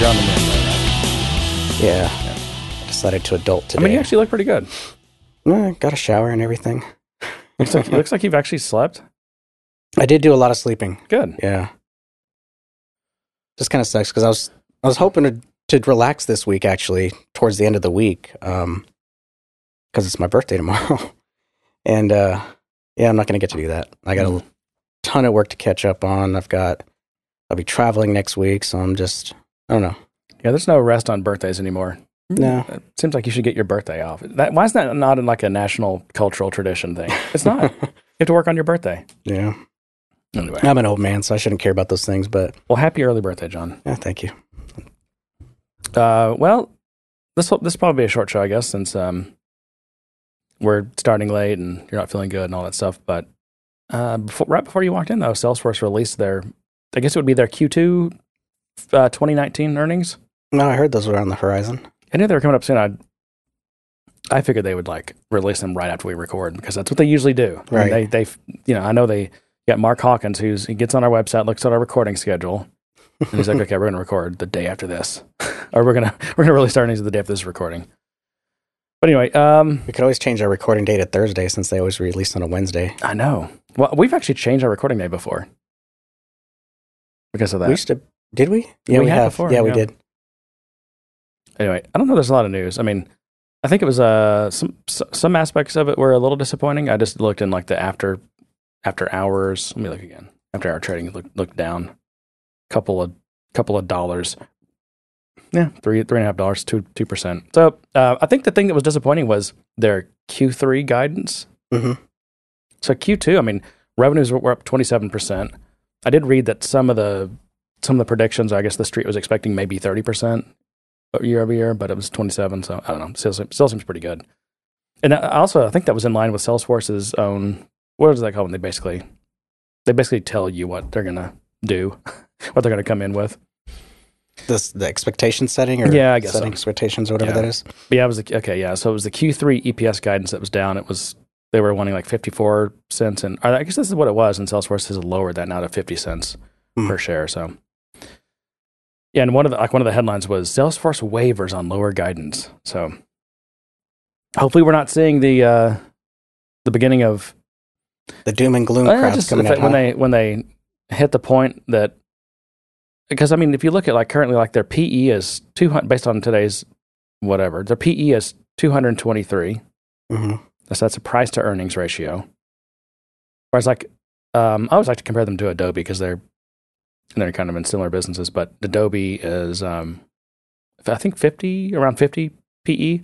on the right. Yeah. I decided to adult today. I mean, you actually look pretty good. Eh, got a shower and everything. Looks like, it looks like you've actually slept. I did do a lot of sleeping. Good. Yeah. Just kind of sucks because I was I was hoping to to relax this week actually towards the end of the week um because it's my birthday tomorrow and uh yeah I'm not gonna get to do that I got a ton of work to catch up on I've got I'll be traveling next week so I'm just I don't know Yeah, there's no rest on birthdays anymore. no It seems like you should get your birthday off. That, why is that not in like a national cultural tradition thing? It's not. you have to work on your birthday. yeah Anyway. I'm an old man so I shouldn't care about those things but Well, happy early birthday, John. yeah thank you Uh, well, this will, this will probably be a short show, I guess, since um, we're starting late and you're not feeling good and all that stuff. But uh, before, right before you walked in, though, Salesforce released their, I guess it would be their Q2 uh, 2019 earnings. no I heard those were on the horizon I knew they were coming up soon. I I figured they would like release them right after we record because that's what they usually do. I mean, Right. they they you know I know they got Mark Hawkins who's he gets on our website, looks at our recording schedule, and he's like, okay, we're going to record the day after this, or we're gonna we're gonna release our earnings the day after this recording. But anyway, um, we could always change our recording date to Thursday since they always release on a Wednesday I know. Well, we've actually changed our recording day before because of that. we used to did we yeah We we, have before, yeah we did anyway, I don't know. There's a lot of news. I mean, I think it was uh some some aspects of it were a little disappointing. I just looked in like the after after hours. Let me look again. After hour trading looked looked down, couple of couple of dollars. Yeah, three three and a half dollars, two two percent. So uh, I think the thing that was disappointing was their Q3 guidance. hmm So Q2, I mean, revenues were, were up 27%. I did read that some of the some of the predictions, I guess the street was expecting maybe 30% year over year, but it was 27, so I don't know. Still, still seems pretty good. And I- also, I think that was in line with Salesforce's own what is that called? When they basically they basically tell you what they're going to do, what they're going to come in with. this the expectation setting or Yeah, I guess setting so. expectations or whatever Yeah. that is. But yeah, it was the, okay. Yeah, so it was the Q3 EPS guidance that was down. It was they were wanting like 54 cents, and I guess this is what it was. And Salesforce has lowered that now to 50 cents Hmm. per share. So yeah, and one of the like one of the headlines was Salesforce waivers on lower guidance. So hopefully we're not seeing the uh, the beginning of The doom and gloom uh, just coming out. when huh? they when they hit the point that because I mean if you look at like currently like their PE is 200 based on today's whatever their PE is 223 Mhm. that's that's a price to earnings ratio whereas like um, I always like to compare them to Adobe because they're they're kind of in similar businesses but Adobe is um, I think 50 around 50 PE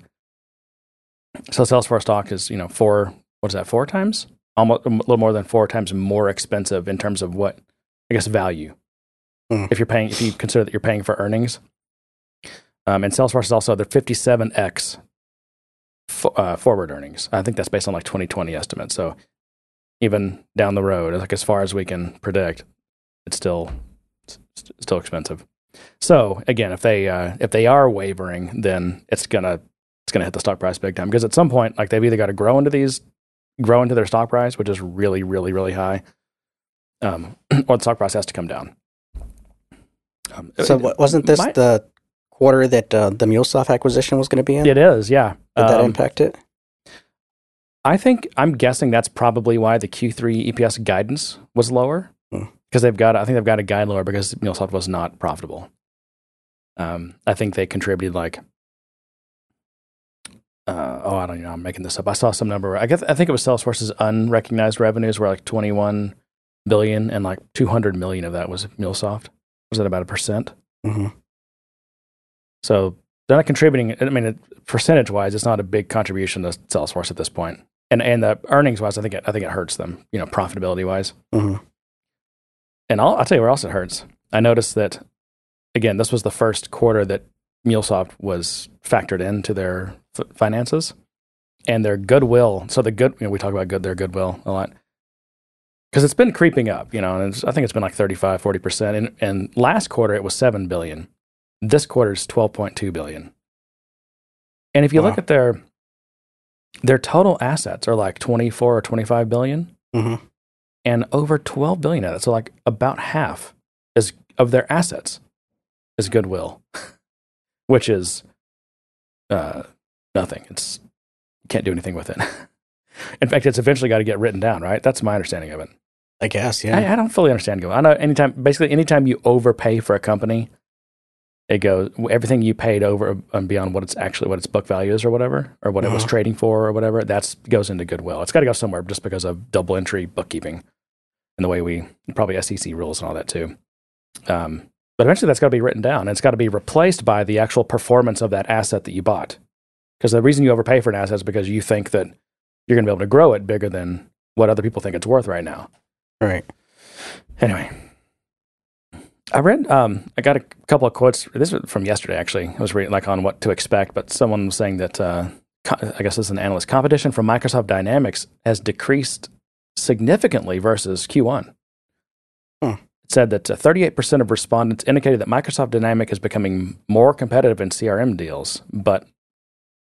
so Salesforce stock is you know four what is that four times almost a little more than four times more expensive in terms of what I guess value. Hmm. If you're paying, if you consider that you're paying for earnings, um, and Salesforce is also the 57x fo- uh, forward earnings. I think that's based on like 2020 estimates. So even down the road, like as far as we can predict, it's still it's still expensive. So again, if they uh, if they are wavering, then it's gonna it's gonna hit the stock price big time because at some point, like they've either got to grow into these grow into their stock price, which is really, really, really high, um, or the stock price has to come down. Um, So it- wasn't this might- the quarter that uh, the MuleSoft acquisition was going to be in? It is, yeah. Did that Um, impact it? I think I'm guessing that's probably why the Q3 EPS guidance was lower Hmm. Because they've got I think they've got a guide lower because MuleSoft was not profitable. Um, I think they contributed like uh, oh I don't know I'm making this up. I saw some number. I guess I think it was Salesforce's unrecognized revenues were like 21 billion and like 200 million of that was MuleSoft. Was that about a percent? hmm So they're not contributing. I mean, it, percentage-wise, it's not a big contribution to Salesforce at this point. And and the earnings-wise, I think it, I think it hurts them. You know, profitability-wise. hmm And I'll, I'll tell you where else it hurts. I noticed that again, this was the first quarter that MuleSoft was factored into their f- finances and their goodwill. So the good, you know, we talk about good their goodwill a lot because it's been creeping up. You know, and it's, I think it's been like 35, 40 percent. And and last quarter it was seven billion. This quarter is twelve point two billion. And if you look at their their total assets are like twenty four or twenty five billion hmm and over 12 billion of that so like about half is of their assets is goodwill, which is uh, nothing. It's you can't do anything with it. In fact, it's eventually got to get written down, right? That's my understanding of it. I guess, yeah. I, I don't fully understand goodwill. I know anytime, basically, anytime you overpay for a company, it goes everything you paid over and beyond what it's actually what its book value is or whatever, or what it was Uh-huh. trading for or whatever. That's goes into goodwill. It's got to go somewhere just because of double entry bookkeeping and the way we probably SEC rules and all that too. Um, but eventually, that's got to be written down. And it's got to be replaced by the actual performance of that asset that you bought. Because the reason you overpay for an asset is because you think that you're going to be able to grow it bigger than what other people think it's worth right now. right. Anyway, I read. Um, I got a couple of quotes. This was from yesterday, actually. I was reading like on what to expect, but someone was saying that uh, I guess this is an analyst. Competition from Microsoft Dynamics has decreased significantly versus Q1. Hmm. It said that uh, 38% of respondents indicated that Microsoft Dynamic is becoming more competitive in CRM deals, but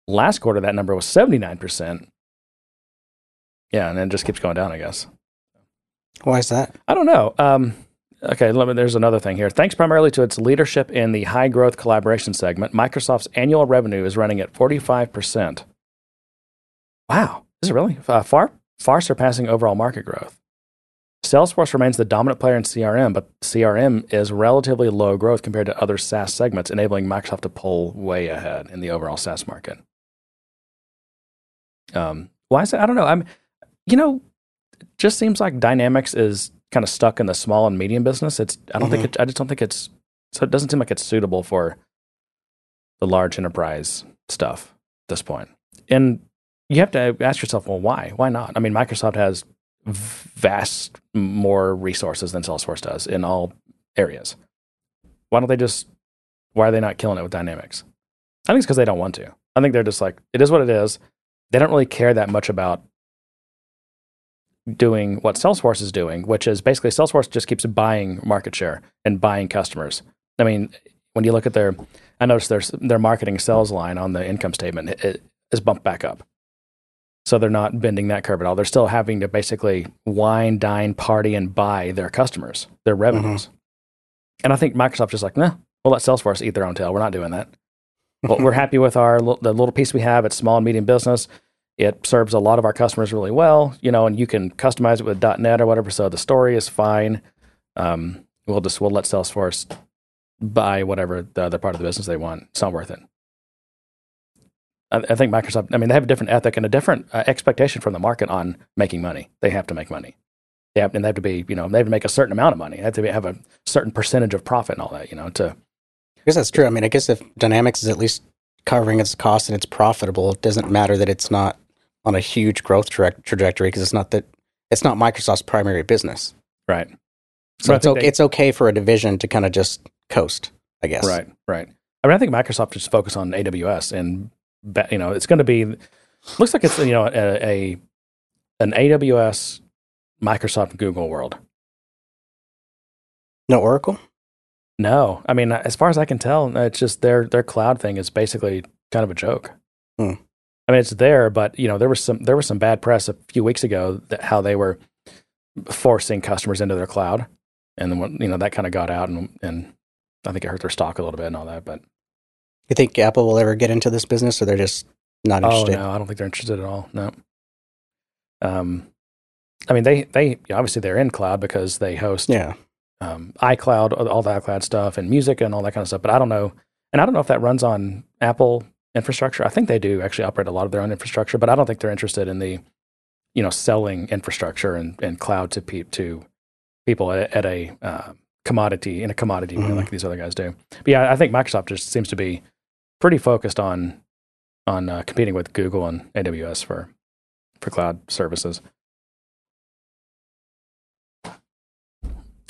last quarter that number was 79%. Yeah, and then it just keeps going down, I guess. Why is that? I don't know. Um, okay, let me, there's another thing here. Thanks primarily to its leadership in the high growth collaboration segment, Microsoft's annual revenue is running at 45%. Wow, is it really? Uh, far, far surpassing overall market growth. Salesforce remains the dominant player in CRM, but CRM is relatively low growth compared to other SaaS segments, enabling Microsoft to pull way ahead in the overall SaaS market. Um, why is it? I don't know. I'm, you know, it just seems like Dynamics is kind of stuck in the small and medium business. It's I don't think it, I just don't think it's so it doesn't seem like it's suitable for the large enterprise stuff at this point. And you have to ask yourself, well, why? Why not? I mean, Microsoft has vast more resources than Salesforce does in all areas. Why don't they just? Why are they not killing it with Dynamics? I think it's because they don't want to. I think they're just like it is what it is. They don't really care that much about doing what Salesforce is doing, which is basically Salesforce just keeps buying market share and buying customers. I mean, when you look at their, I noticed their their marketing sales line on the income statement it, it is bumped back up. So they're not bending that curve at all. They're still having to basically wine, dine, party, and buy their customers, their revenues. And I think Microsoft's just like, nah, we'll let Salesforce eat their own tail. We're not doing that. But we're happy with our the little piece we have. It's small and medium business. It serves a lot of our customers really well, you know, and you can customize it with .NET or whatever. So the story is fine. Um, we'll just we'll let Salesforce buy whatever the other part of the business they want. It's not worth it. I, I think Microsoft. I mean, they have a different ethic and a different uh, expectation from the market on making money. They have to make money. They have, and they have to be, you know, they have to make a certain amount of money. They have to be, have a certain percentage of profit and all that, you know, to I guess that's true. I mean, I guess if Dynamics is at least covering its costs and it's profitable, it doesn't matter that it's not on a huge growth tra- trajectory because it's not that it's not Microsoft's primary business. right. So But it's okay, they- it's okay for a division to kind of just coast, I guess. Right, right. I mean, I think Microsoft should just focus on AWS, and you know, it's going to be looks like it's you know a, a an AWS, Microsoft, Google world. No Oracle. No, I mean, as far as I can tell, it's just their their cloud thing is basically kind of a joke. Hmm. I mean, it's there, but you know, there was some there was some bad press a few weeks ago that how they were forcing customers into their cloud, and then you know that kind of got out, and and I think it hurt their stock a little bit and all that. But You think Apple will ever get into this business, or they're just not Oh interested? no, I don't think they're interested at all. No. Um, I mean they they obviously they're in cloud because they host Yeah. um, iCloud, all all the iCloud stuff, and music and all that kind of stuff. But I don't know, and I don't know if that runs on Apple infrastructure. I think they do actually operate a lot of their own infrastructure, but I don't think they're interested in the, you know, selling infrastructure and, and cloud to pe- to people at, at a uh, commodity in a commodity way Mhm. like these other guys do. But yeah, I think Microsoft just seems to be pretty focused on on uh, competing with Google and AWS for for cloud services.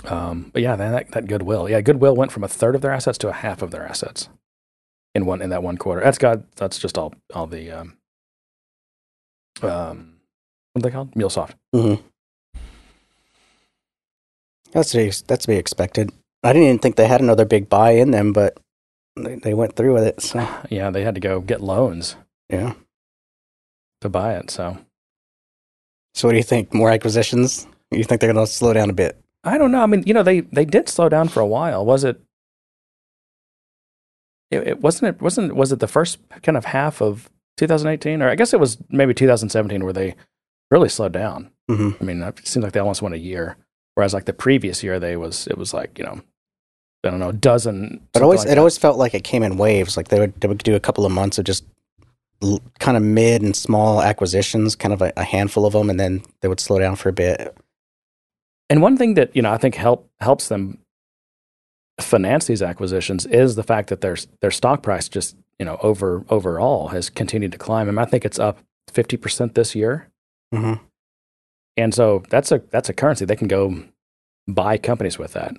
Um, but yeah, that, that Goodwill, yeah, Goodwill went from a third of their assets to a half of their assets in one in that one quarter. That's got that's just all all the um, um what they called? MuleSoft. hmm That's to be, that's to be expected. I didn't even think they had another big buy in them, but they, they went through with it. So Yeah, they had to go get loans yeah. to buy it. So So what do you think? More acquisitions? You think they're going to slow down a bit? I don't know. I mean, you know, they they did slow down for a while. Was it? it, it wasn't it wasn't was it the first kind of half of 2018 or I guess it was maybe 2017 where they really slowed down. hmm I mean, it seems like they almost went a year, whereas like the previous year they was it was like you know, I don't know, a dozen. But always, like it that. always felt like it came in waves. Like they would, they would do a couple of months of just l- kind of mid and small acquisitions, kind of a, a handful of them, and then they would slow down for a bit. And one thing that you know I think help helps them finance these acquisitions is the fact that their their stock price just you know over overall has continued to climb. And I think it's up fifty percent this year. hmm And so that's a that's a currency they can go buy companies with that.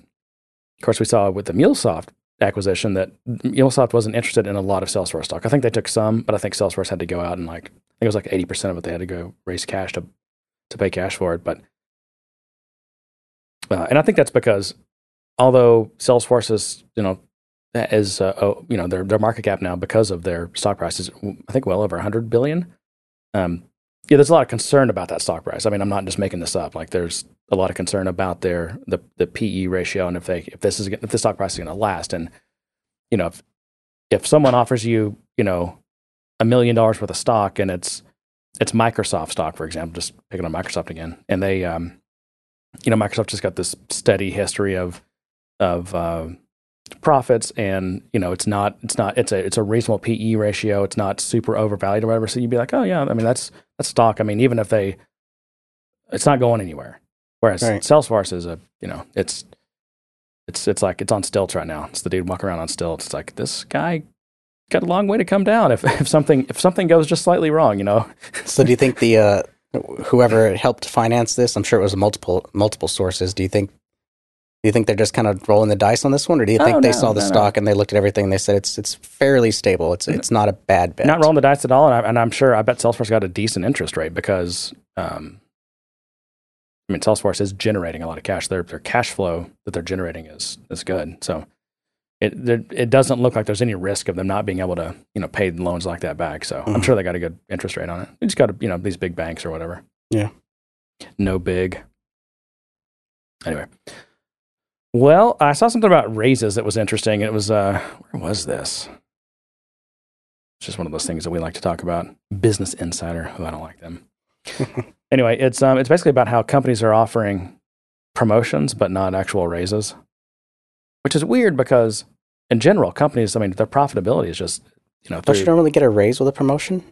Of course, we saw with the MuleSoft acquisition that MuleSoft wasn't interested in a lot of Salesforce stock. I think they took some, but I think Salesforce had to go out and like I think it was like eighty percent of it they had to go raise cash to to pay cash for it. But uh, and I think that's because although Salesforce is you know is uh, oh, you know their their market cap now because of their stock price is I think well over hundred billion. Um, yeah, there's a lot of concern about that stock price. I mean, I'm not just making this up. Like, there's a lot of concern about their the the PE ratio and if they if this is if the stock price is going to last. And you know, if if someone offers you you know a million dollars worth of stock and it's it's Microsoft stock, for example, just picking on Microsoft again, and they um you know Microsoft just got this steady history of of uh, profits and you know it's not it's not it's a it's a reasonable PE ratio. It's not super overvalued or whatever. So you'd be like, oh yeah, I mean that's that's stock. I mean even if they it's not going anywhere. Whereas Right. Salesforce is a you know it's it's it's like it's on stilts right now. It's the dude walking around on stilts. It's like this guy got a long way to come down if if something if something goes just slightly wrong. You know, So, do you think the uh, whoever helped finance this? I'm sure it was multiple multiple sources. Do you think? Do you think they're just kind of rolling the dice on this one, or do you think Oh, they saw the no, no. stock and they looked at everything and they said it's it's fairly stable. It's it's not a bad bet. not rolling the dice at all. And, I, and I'm sure I bet Salesforce got a decent interest rate because um, I mean Salesforce is generating a lot of cash. Their their cash flow that they're generating is is good. So it there, it doesn't look like there's any risk of them not being able to you know pay loans like that back. So I'm Mhm. sure they got a good interest rate on it. They just got to you know these big banks or whatever. Yeah. No big. Anyway. Well, I saw something about raises that was interesting. It was uh where was this? It's just one of those things that we like to talk about. Business Insider, who I don't like them. anyway, it's um it's basically about how companies are offering promotions but not actual raises. Which is weird because in general, companies, I mean, their profitability is just, you know, Don't through, you normally get a raise with a promotion?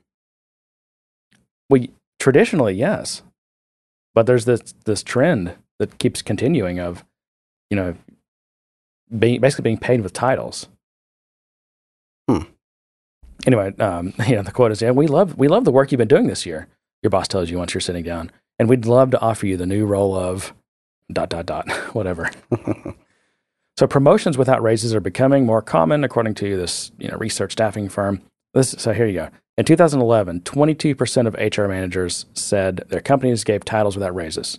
we traditionally yes. But there's this this trend that keeps continuing of, you know, being basically being paid with titles. Hmm. Anyway, um, you know, the quote is, "Yeah, we love we love the work you've been doing this year." Your boss tells you once you're sitting down, and we'd love to offer you the new role of dot dot dot whatever. So promotions without raises are becoming more common, according to this you know research staffing firm. This, so here you go. In 2011, 22% of HR managers said their companies gave titles without raises.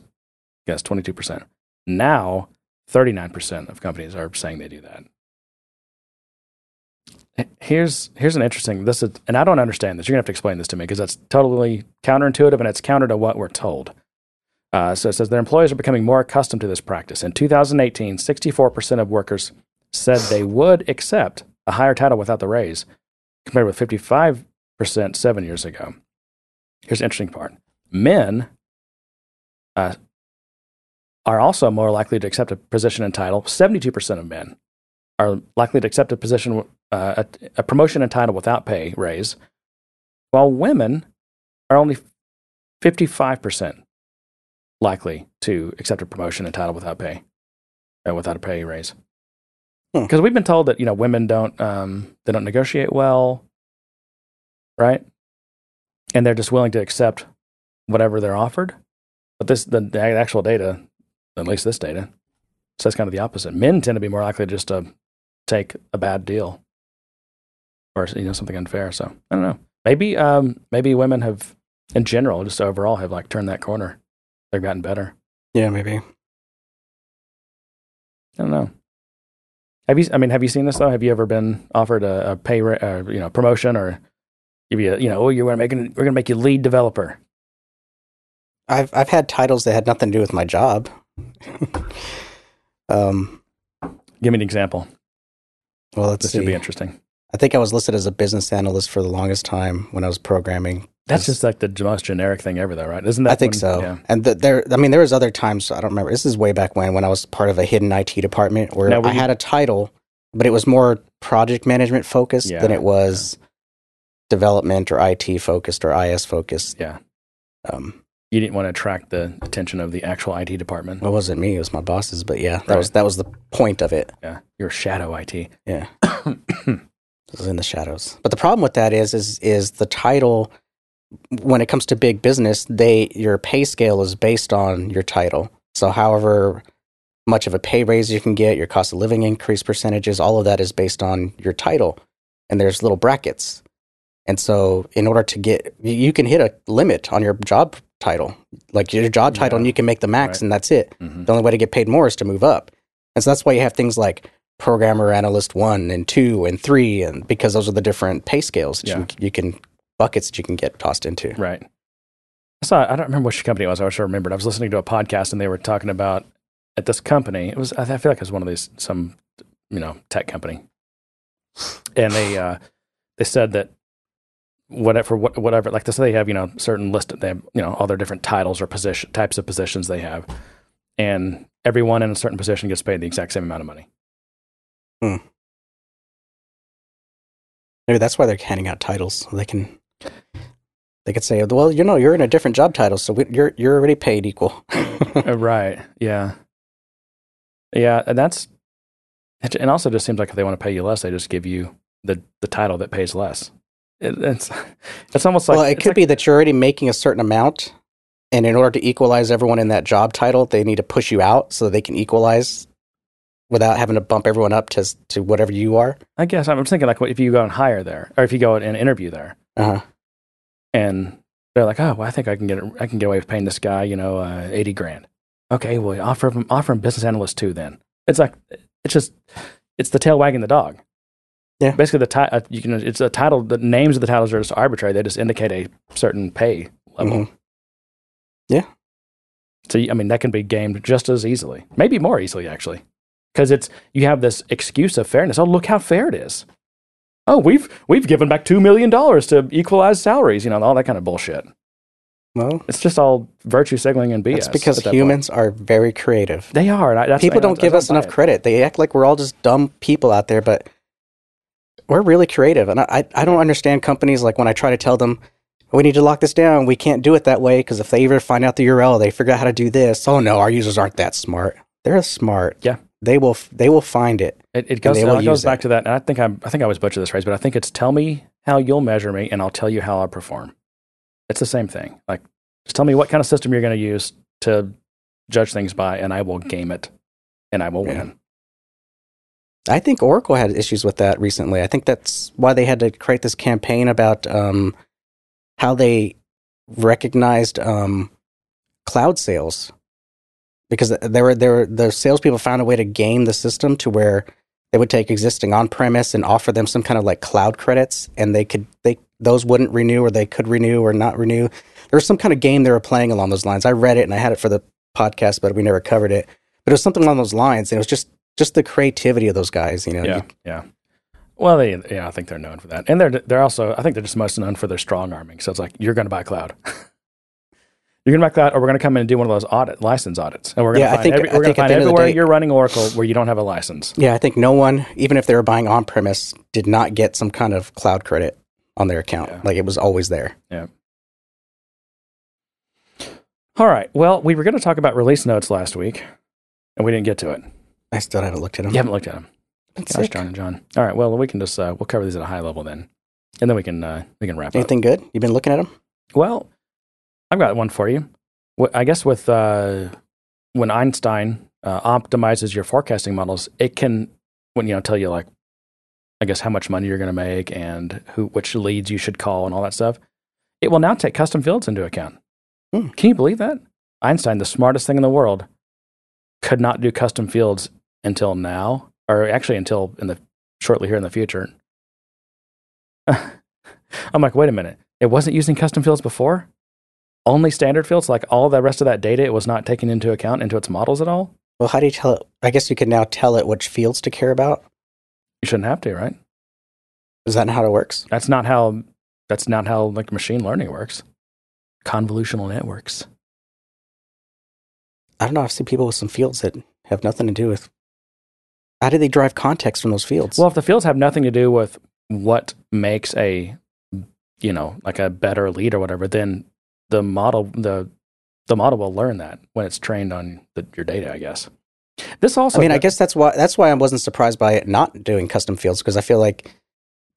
Yes, 22%. Now, 39% of companies are saying they do that. Here's here's an interesting this is and I don't understand this. You're gonna have to explain this to me because that's totally counterintuitive and it's counter to what we're told. Uh, so it says their employees are becoming more accustomed to this practice. In 2018, 64% of workers said they would accept a higher title without the raise, compared with 55% seven years ago. Here's the interesting part men uh, are also more likely to accept a position and title. 72% of men are likely to accept a position, uh, a, a promotion and title without pay raise, while women are only 55% likely to accept a promotion and title without pay, uh, without a pay raise. Hmm. Because we've been told that you know women don't um, they don't negotiate well, right? And they're just willing to accept whatever they're offered. But this the, the actual data, at least this data, says kind of the opposite. Men tend to be more likely just to take a bad deal or you know something unfair. So I don't know. Maybe um, maybe women have in general just overall have like turned that corner. They've gotten better. Yeah, maybe. I don't know. Have you? I mean, have you seen this though? Have you ever been offered a, a pay, ra- uh, you know, promotion or give you, a, you know, oh, you're to make we're going to make you lead developer. I've I've had titles that had nothing to do with my job. um, Give me an example. Well, let's This see. would be interesting. I think I was listed as a business analyst for the longest time when I was programming. That's just like the most generic thing ever, though, right? Isn't that? I think when- so. Yeah. And th there, I mean, there was other times I don't remember. This is way back when when I was part of a hidden IT department where Now, I you- had a title, but it was more project management focused Yeah, than it was development or IT focused or IS focused. Yeah. Um, You didn't want to attract the attention of the actual IT department. Well, it wasn't me; it was my bosses. But yeah, that Right. was that was the point of it. Yeah, you're shadow IT. Yeah. It was in the shadows. But the problem with that is is is the title when it comes to big business, they your pay scale is based on your title. So however much of a pay raise you can get, your cost of living increase percentages, all of that is based on your title. And there's little brackets. And so in order to get you- can hit a limit on your job title. Like your job title and you can make the max Right. and that's it. hmm The only way to get paid more is to move up. And so that's why you have things like programmer analyst one and two and three, and because those are the different pay scales that Yeah. you, you can buckets that you can get tossed into. Right. I saw. I don't remember which company it was. I wish I remembered. I was listening to a podcast and they were talking about at this company. It was. I feel like it was one of these some you know tech company, and they uh, they said that whatever whatever like they say they have you know certain list they have you know all their different titles or position types of positions they have, and everyone in a certain position gets paid the exact same amount of money. hmm. Maybe that's why they're handing out titles. So they can they could say, well, you know, you're in a different job title, so we, you're you're already paid equal. Uh, right. Yeah. Yeah, and that's it- and also just seems like if they want to pay you less, they just give you the the title that pays less. It, it's it's almost like well, it could like- be that you're already making a certain amount, and in order to equalize everyone in that job title, they need to push you out so they can equalize without having to bump everyone up to to whatever you are. I guess I'm thinking like what if you go and hire there, or if you go and interview there, Uh-huh. and they're like, oh, well, I think I can get I can get away with paying this guy, you know, uh, eighty grand. Okay, well, offer him offer him business analyst too. Then it's like it's just it's the tail wagging the dog. Yeah. basically the ti- uh, you can it's a title. The names of the titles are just arbitrary. They just indicate a certain pay level. Mhm. Yeah. So I mean that can be gamed just as easily, maybe more easily actually, because it's you have this excuse of fairness. Oh, look how fair it is. Oh, we've we've given back two million dollars to equalize salaries. You know all that kind of bullshit. Well, It's just all virtue signaling and BS. that's because that point. humans are very creative. they are. And I, that's, people I don't give I us enough it. credit. They act like we're all just dumb people out there, but we're really creative. And I, I I don't understand companies like when I try to tell them we need to lock this down. We can't do it that way because if they ever find out the URL, they figure out how to do this. Oh no, our users aren't that smart. They're smart. Yeah. they will. They will find it. It, it goes, uh, it goes back it. to that. And I think I'm, I think I always butcher this phrase, but I think it's tell me how you'll measure me, and I'll tell you how I perform. It's the same thing. Like, just tell me what kind of system you're going to use to judge things by, and I will game it, and I will Yeah. win. I think Oracle had issues with that recently. I think that's why they had to create this campaign about um, how they recognized um, cloud sales because there were there were the salespeople found a way to game the system to where they would take existing on premise and offer them some kind of like cloud credits, and they could they those wouldn't renew or they could renew or not renew. There was some kind of game they were playing along those lines. I read it and I had it for the podcast, but we never covered it. But it was something along those lines, and it was just just the creativity of those guys. You know, Yeah, yeah. Well, they, yeah, I think they're known for that, and they're they're also, I think they're just most known for their strong arming. So it's like you're going to buy cloud. You're going to buy cloud, or we're going to come in and do one of those audit license audits, and we're going Yeah, I to find, think- every, we're gonna at find the end of the everywhere day- you're running Oracle where you don't have a license. Yeah, I think no one, even if they were buying on premise, did not get some kind of cloud credit on their account. Yeah. Like it was always there. Yeah. All right. Well, we were going to talk about release notes last week, and we didn't get to it. I still haven't looked at them. You haven't looked at them. That's Gosh, sick. John and John. All right. Well, we can just uh, we'll cover these at a high level then, and then we can uh, we can wrap up. Anything good? You've been looking at them? Well, I've got one for you. I guess with uh, when Einstein uh, optimizes your forecasting models, it can when you know tell you like, I guess how much money you're going to make and who which leads you should call and all that stuff. It will now take custom fields into account. Hmm. Can you believe that? Einstein, the smartest thing in the world, could not do custom fields until now, or actually until in the shortly here in the future. I'm like, wait a minute. It wasn't using custom fields before? Only standard fields? Like all the rest of that data, it was not taken into account into its models at all? Well, how do you tell it? I guess you can now tell it which fields to care about. You shouldn't have to, right? Is that not how it works? That's not how that's not how like machine learning works. Convolutional networks. I don't know. I've seen people with some fields that have nothing to do with. How do they derive context from those fields? Well, if the fields have nothing to do with what makes a, you know, like a better lead or whatever, then the model the the model will learn that when it's trained on the, your data. I guess. This also. I mean, I guess that's why that's why I wasn't surprised by it not doing custom fields because I feel like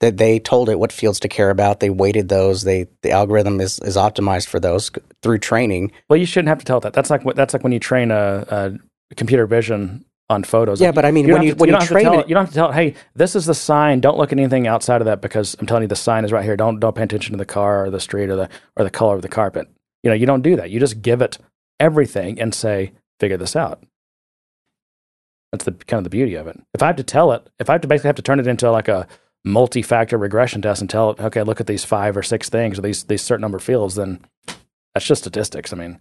that they told it what fields to care about. They weighted those. They the algorithm is is optimized for those through training. Well, you shouldn't have to tell that. That's like what that's like when you train a, a computer vision on photos. Yeah, but I mean, You when you to- when you you, don't have to train tell it, you don't have to tell it, hey, this is the sign. Don't look at anything outside of that because I'm telling you the sign is right here. Don't don't pay attention to the car or the street or the or the color of the carpet. You know, you don't do that. You just give it everything and say, figure this out. That's the kind of the beauty of it. If I have to tell it, if I have to basically have to turn it into like a multi-factor regression test and tell it, okay, look at these five or six things or these these certain number of fields, then that's just statistics. I mean,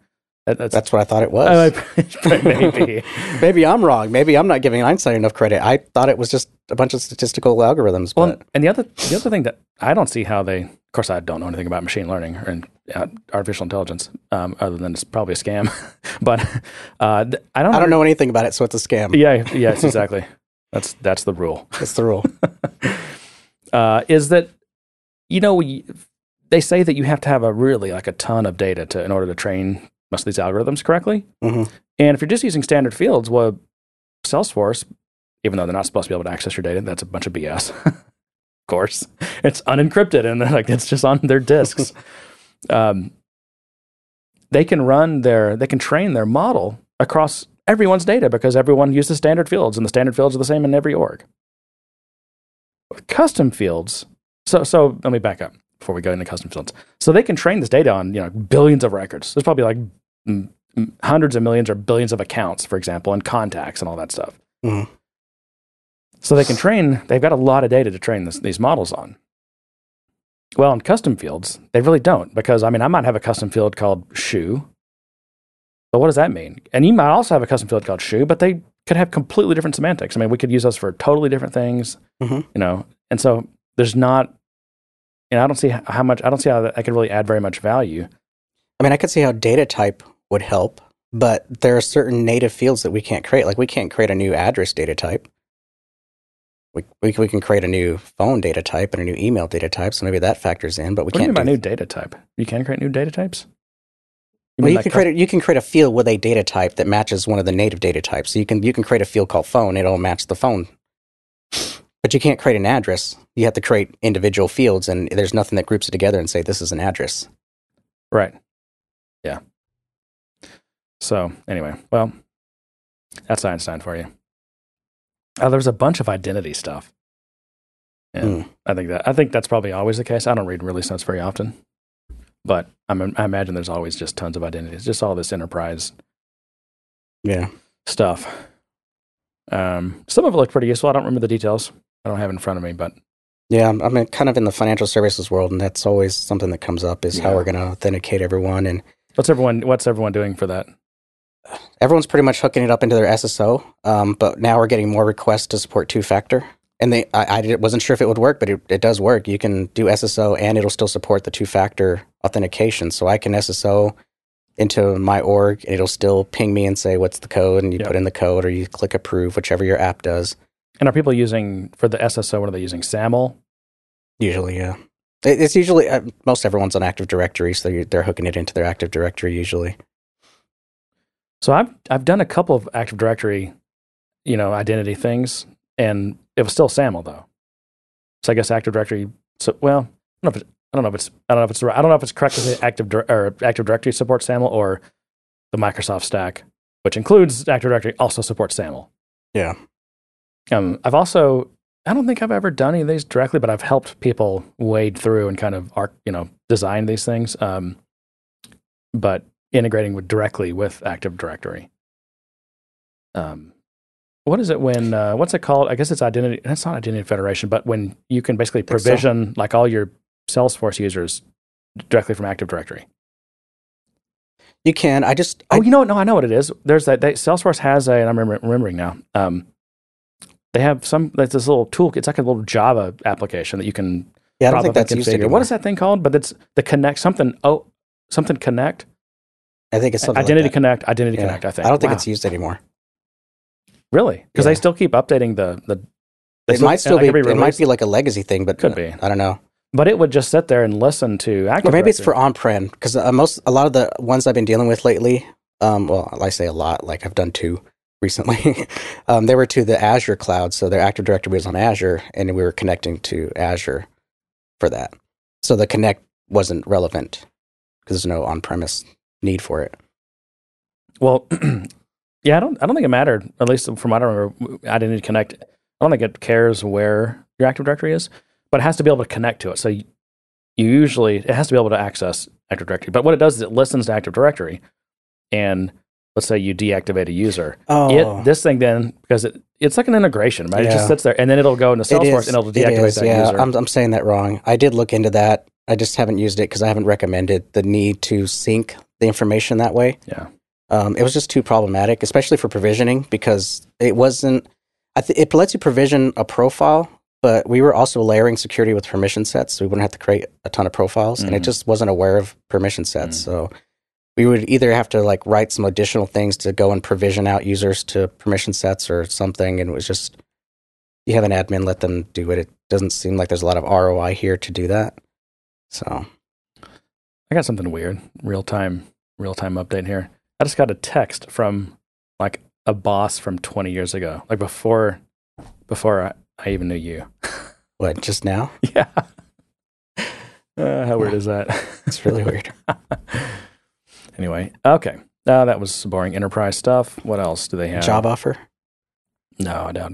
that's, that's what I thought it was. uh, maybe. Maybe I'm wrong. Maybe I'm not giving Einstein enough credit. I thought it was just a bunch of statistical algorithms. Well, But and the other the other thing that I don't see how they, of course, I don't know anything about machine learning or uh, artificial intelligence, um, other than it's probably a scam. but uh, th- I don't. I don't know anything about it, so it's a scam. Yeah. Yes. Exactly. that's that's the rule. That's the rule. Uh, is that you know we, they say that you have to have a really like a ton of data to in order to train most of these algorithms correctly. hmm And if you're just using standard fields, well, Salesforce, even though they're not supposed to be able to access your data, that's a bunch of BS. of course, it's unencrypted and they're like it's just on their disks. um, they can run their, they can train their model across everyone's data because everyone uses standard fields, and the standard fields are the same in every org. With custom fields, so so let me back up before we go into custom fields. So they can train this data on you know billions of records. There's probably like hundreds of millions or billions of accounts, for example, and contacts and all that stuff. Mhm. So they can train. They've got a lot of data to train this, these models on. Well, in custom fields, they really don't because I mean, I might have a custom field called shoe, but what does that mean? And you might also have a custom field called shoe, but they could have completely different semantics. I mean, we could use those for totally different things, Mhm. you know. And so there's not, you know, I don't see how much. I don't see how that I could really add very much value. I mean, I could see how data type would help, but there are certain native fields that we can't create. Like we can't create a new address data type. We, we, we can create a new phone data type and a new email data type, so maybe that factors in. But we What do you mean can't by new data type? You can create new data types. You Well, you can create a, you can create a field with a data type that matches one of the native data types. So you can you can create a field called phone. It'll match the phone, but you can't create an address. You have to create individual fields, and there's nothing that groups it together and say this is an address. Right. Yeah. So anyway, well, that's Einstein for you. Uh, there's a bunch of identity stuff. Yeah, Hmm. I think that I think that's probably always the case. I don't read release notes very often, but I'm, I imagine there's always just tons of identities, just all this enterprise Yeah, stuff. Um, some of it looked pretty useful. I don't remember the details. I don't have it in front of me, but yeah. I'm, I'm kind of in the financial services world, and that's always something that comes up: is how we're going to authenticate everyone. And what's everyone what's everyone doing for that? Everyone's pretty much hooking it up into their SSO. Um, but now we're getting more requests to support two factor. And they, I, I wasn't sure if it would work, but it, it does work. You can do SSO and it'll still support the two factor authentication. So I can SSO into my org and it'll still ping me and say, what's the code? And you Yep. put in the code or you click approve, whichever your app does. And are people using for the SSO? What are they using? SAML. Usually, yeah. It's usually, uh, most everyone's on Active Directory, so they're hooking it into their Active Directory usually. So I've I've done a couple of Active Directory, you know, identity things, and it was still SAML though. So I guess Active Directory. So well, I don't know if it, I don't know if it's I don't know if it's I don't know if it's correct to say Active or Active Directory supports SAML or the Microsoft stack, which includes Active Directory, also supports SAML. Yeah. Um, I've also I don't think I've ever done any of these directly, but I've helped people wade through and kind of arc, you know, design these things. Um, but integrating with directly with Active Directory. Um, what is it when? Uh, what's it called? I guess it's identity. That's not identity federation, but when you can basically provision like all your Salesforce users directly from Active Directory. You can. I just, I, Oh, you know what? No, I know what it is. There's that. They, Salesforce has a, and I'm remember, remembering now. Um, they have some like this little tool. It's like a little Java application that you can Yeah, I don't think that's used anymore. What is that thing called? But it's the connect something. Oh, something connect. I think it's something Identity like that. connect. Identity Yeah. connect. I think. I don't think Wow. it's used anymore. really because Yeah. they still keep updating the the. It might still be. It might be like a legacy thing, but Could be. I don't know. but it would just sit there and listen to Active Or maybe it's for on-prem because uh, most a lot of the ones I've been dealing with lately. Um, well, I say a lot. Like I've done two recently. um, they were to the Azure cloud, so their Active Directory was on Azure, and we were connecting to Azure for that. So the connect wasn't relevant because there's no on-premise need for it. Well, yeah, I don't. I don't think it mattered. At least from what I don't remember, Identity Connect. I don't think it cares where your Active Directory is, but it has to be able to connect to it. So you, you usually it has to be able to access Active Directory. But what it does is it listens to Active Directory, and let's say you deactivate a user. Oh, It this thing then because it it's like an integration, right? It just sits there, and then it'll go into Salesforce is- and it'll deactivate is, that yeah, user. I'm, I'm saying that wrong. I did look into that. I just haven't used it because I haven't recommended the need to sync the information that way. yeah, Um, it was just too problematic, especially for provisioning, because it wasn't. I th- it lets you provision a profile, but we were also layering security with permission sets, so we wouldn't have to create a ton of profiles, and it Mhm. just wasn't aware of permission sets. Mhm. So we would either have to like write some additional things to go and provision out users to permission sets or something, and it was just you have an admin let them do it. It doesn't seem like there's a lot of ROI here to do that. So I got something weird. Real time, real time update here. I just got a text from like a boss from 20 years ago, like before, before I, I even knew you. what? Just now? yeah. Uh, how weird is that? It's really weird. anyway, okay. Uh, that was boring enterprise stuff. What else do they have? Job offer. No, I doubt.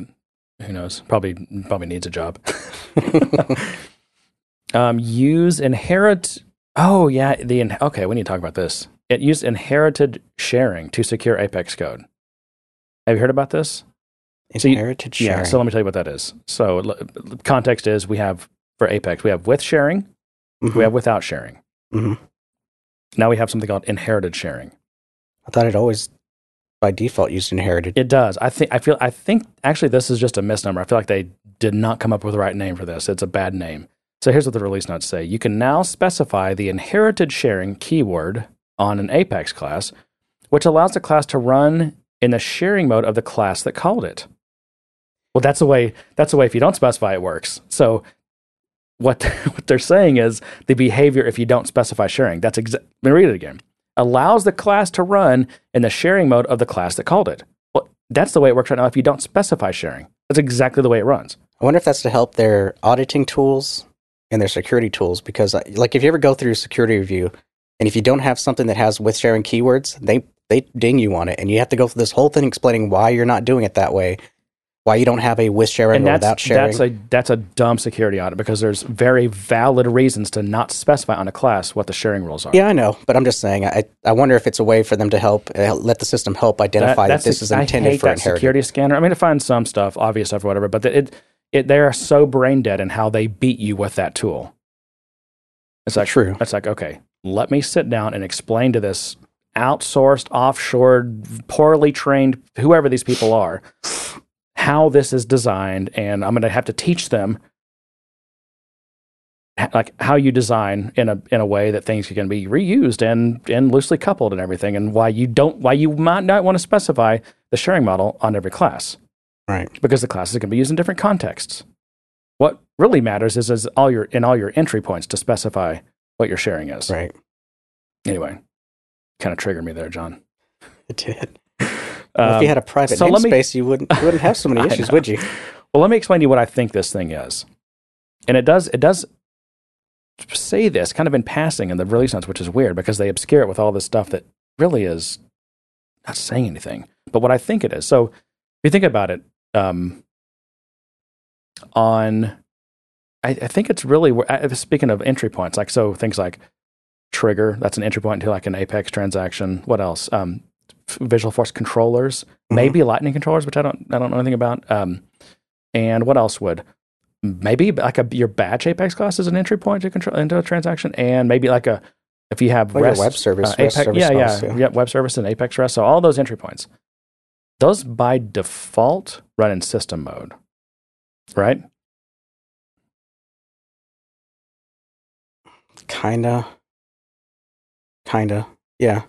Who knows? Probably, probably needs a job. Um, use inherit. Oh yeah, the in, okay. We need to talk about this. It used inherited sharing to secure Apex code. Have you heard about this? So you- Inherited sharing. Yeah. So let me tell you what that is. So l- context is we have for Apex we have with sharing, Mhm. we have without sharing. Mhm. Now we have something called inherited sharing. I thought it always, by default, used inherited. It does. I think. I feel. I think actually this is just a misnomer. I feel like they did not come up with the right name for this. It's a bad name. So here's what the release notes say: You can now specify the inherited sharing keyword on an Apex class, which allows the class to run in the sharing mode of the class that called it. Well, that's the way. That's the way. If you don't specify, it works. So what what they're saying is the behavior if you don't specify sharing. That's exa- Let me read it again. Allows the class to run in the sharing mode of the class that called it. Well, that's the way it works right now. If you don't specify sharing, that's exactly the way it runs. I wonder if that's to help their auditing tools and their security tools. Because, uh, like, if you ever go through a security review, and if you don't have something that has with sharing keywords, they they ding you on it, and you have to go through this whole thing explaining why you're not doing it that way, why you don't have a with sharing and or without sharing. that's a that's a dumb security audit because there's very valid reasons to not specify on a class what the sharing rules are. yeah, I know, but I'm just saying. I I wonder if it's a way for them to help uh, let the system help identify that, that's this the- is I intended hate for that inheritance. security scanner. I mean, to find some stuff, obvious stuff or whatever, but the, it it they are so brain dead in how they beat you with that tool. It's like True. It's like okay, let me sit down and explain to this outsourced, offshore, poorly trained, whoever these people are, how this is designed, and I'm going to have to teach them like how you design in a in a way that things can be reused and and loosely coupled and everything, and why you don't why you might not want to specify the sharing model on every class Right. because the classes can be used in different contexts. What really matters is, is all your in all your entry points to specify what your sharing is. Right. Anyway, kind of triggered me there, John. It did. Well, if Um, you had a private so let me- namespace, you wouldn't you wouldn't have so many issues, would you? well, let me explain to you what I think this thing is, and it does it does say this kind of in passing in the release notes, which is weird because they obscure it with all this stuff that really is not saying anything. But what I think it is, so if you think about it, um, on I, I think it's really speaking of entry points, like so things like trigger that's an entry point to like an Apex transaction. What else? Um, Visualforce controllers, Mhm. maybe Lightning controllers, which I don't I don't know anything about. Um, and what else would maybe like a your batch Apex class is an entry point to control into a transaction, and maybe like a if you have your REST, web service, uh, REST Apex, service yeah, yeah, yeah, web service and Apex REST. So all those entry points, those by default run in system mode. right? Kinda. Kinda. Yeah.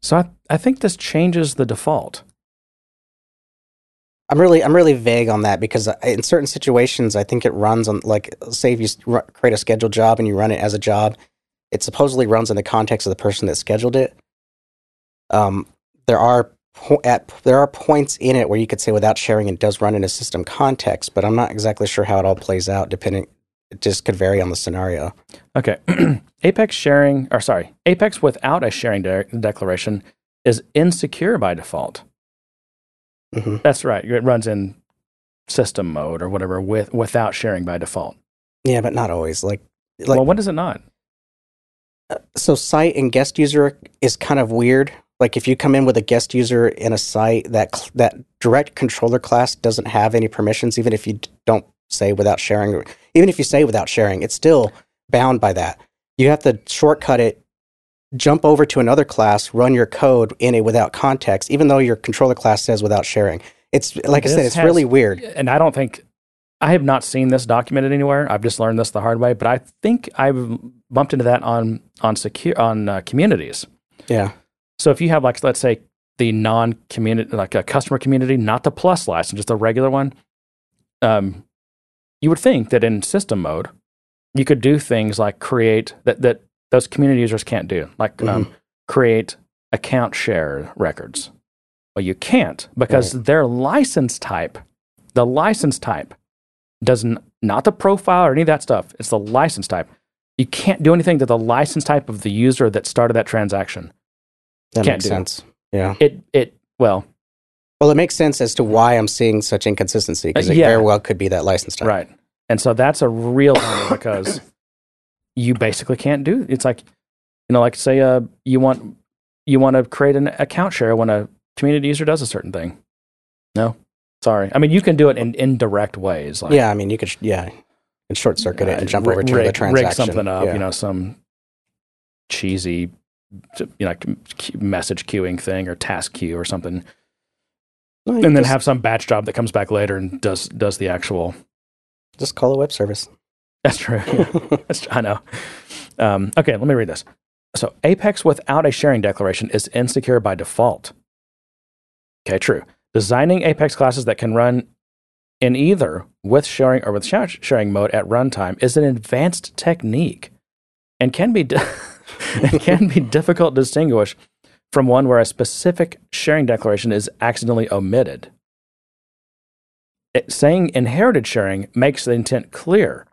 So I, I think this changes the default. I'm really I'm really vague on that because in certain situations I think it runs on like say if you create a scheduled job and you run it as a job, it supposedly runs in the context of the person that scheduled it. Um, there are at there are points in it where you could say without sharing it does run in a system context, but I'm not exactly sure how it all plays out. Depending, it just could vary on the scenario. Okay. Apex sharing, or sorry, Apex without a sharing de- declaration is insecure by default. hmm That's right. It runs in system mode or whatever with without sharing by default. Yeah, but not always. Like like well, when is it not? so site and guest user is kind of weird. Like if you come in with a guest user in a site that that direct controller class doesn't have any permissions, even if you don't say without sharing, or even if you say without sharing, it's still bound by that. You have to shortcut it, jump over to another class, run your code in a without context, even though your controller class says without sharing. It's like I said, it's has- really weird. And I don't think I have not seen this documented anywhere. I've just learned this the hard way. But I think I've bumped into that on on secure on uh, communities. Yeah, So if you have like let's say the non community like a customer community, not the plus license, just a regular one, um, you would think that in system mode you could do things like create that that those community users can't do, like um, create account share records. Well, you can't because their license type, the license type, doesn't not the profile or any of that stuff. It's the license type. You can't do anything to the license type of the user that started that transaction that Can't makes do. sense. Yeah. it it well Well, it makes sense as to why I'm seeing such inconsistency because Uh, it yeah. very well could be that license type. right and so that's a real bummer because you basically can't do it's like you know like say uh you want you want to create an account share when a community user does a certain thing no sorry i mean you can do it in indirect ways like Yeah, I mean, you could, yeah, can short circuit it and jump over to rig, the transaction. rig something up Yeah. you know some cheesy you know message queuing thing or task queue or something No, and then just, have some batch job that comes back later and does does the actual just call a web service. That's true. Yeah. That's, I know. Um, okay, let me read this. So, Apex without a sharing declaration is insecure by default. Okay, true. Designing Apex classes that can run in either with sharing or with sh- sharing mode at runtime is an advanced technique and can be di- and can be difficult to distinguish from one where a specific sharing declaration is accidentally omitted. It- saying inherited sharing makes the intent clear,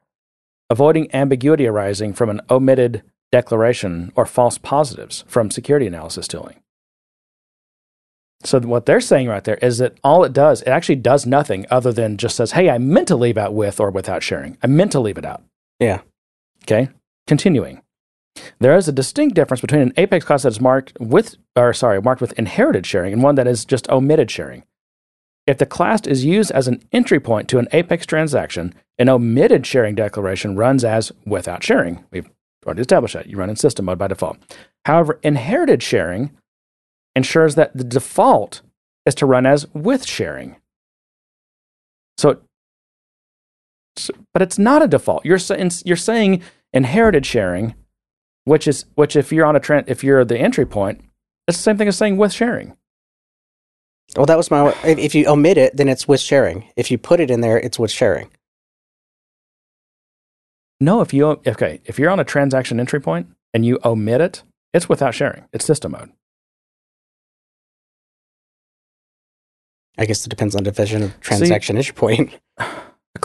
avoiding ambiguity arising from an omitted declaration or false positives from security analysis tooling. So what they're saying right there is that all it does, it actually does nothing other than just says, "Hey, I meant to leave out with or without sharing. I meant to leave it out." Yeah. Okay. Continuing. There is a distinct difference between an Apex class that is marked with, or sorry, marked with inherited sharing and one that is just omitted sharing. If the class is used as an entry point to an Apex transaction, an omitted sharing declaration runs as without sharing. We've already established that. You run in system mode by default. However, inherited sharing ensures that the default is to run as with sharing. So, but it's not a default. You're you're saying inherited sharing, which is which if you're on a trend, if you're the entry point, it's the same thing as saying with sharing. Well, that was my. If, you omit it, then it's with sharing. If you put it in there, it's with sharing. No, if you okay, if you're on a transaction entry point and you omit it, it's without sharing. It's system mode. I guess it depends on division of transaction entry point.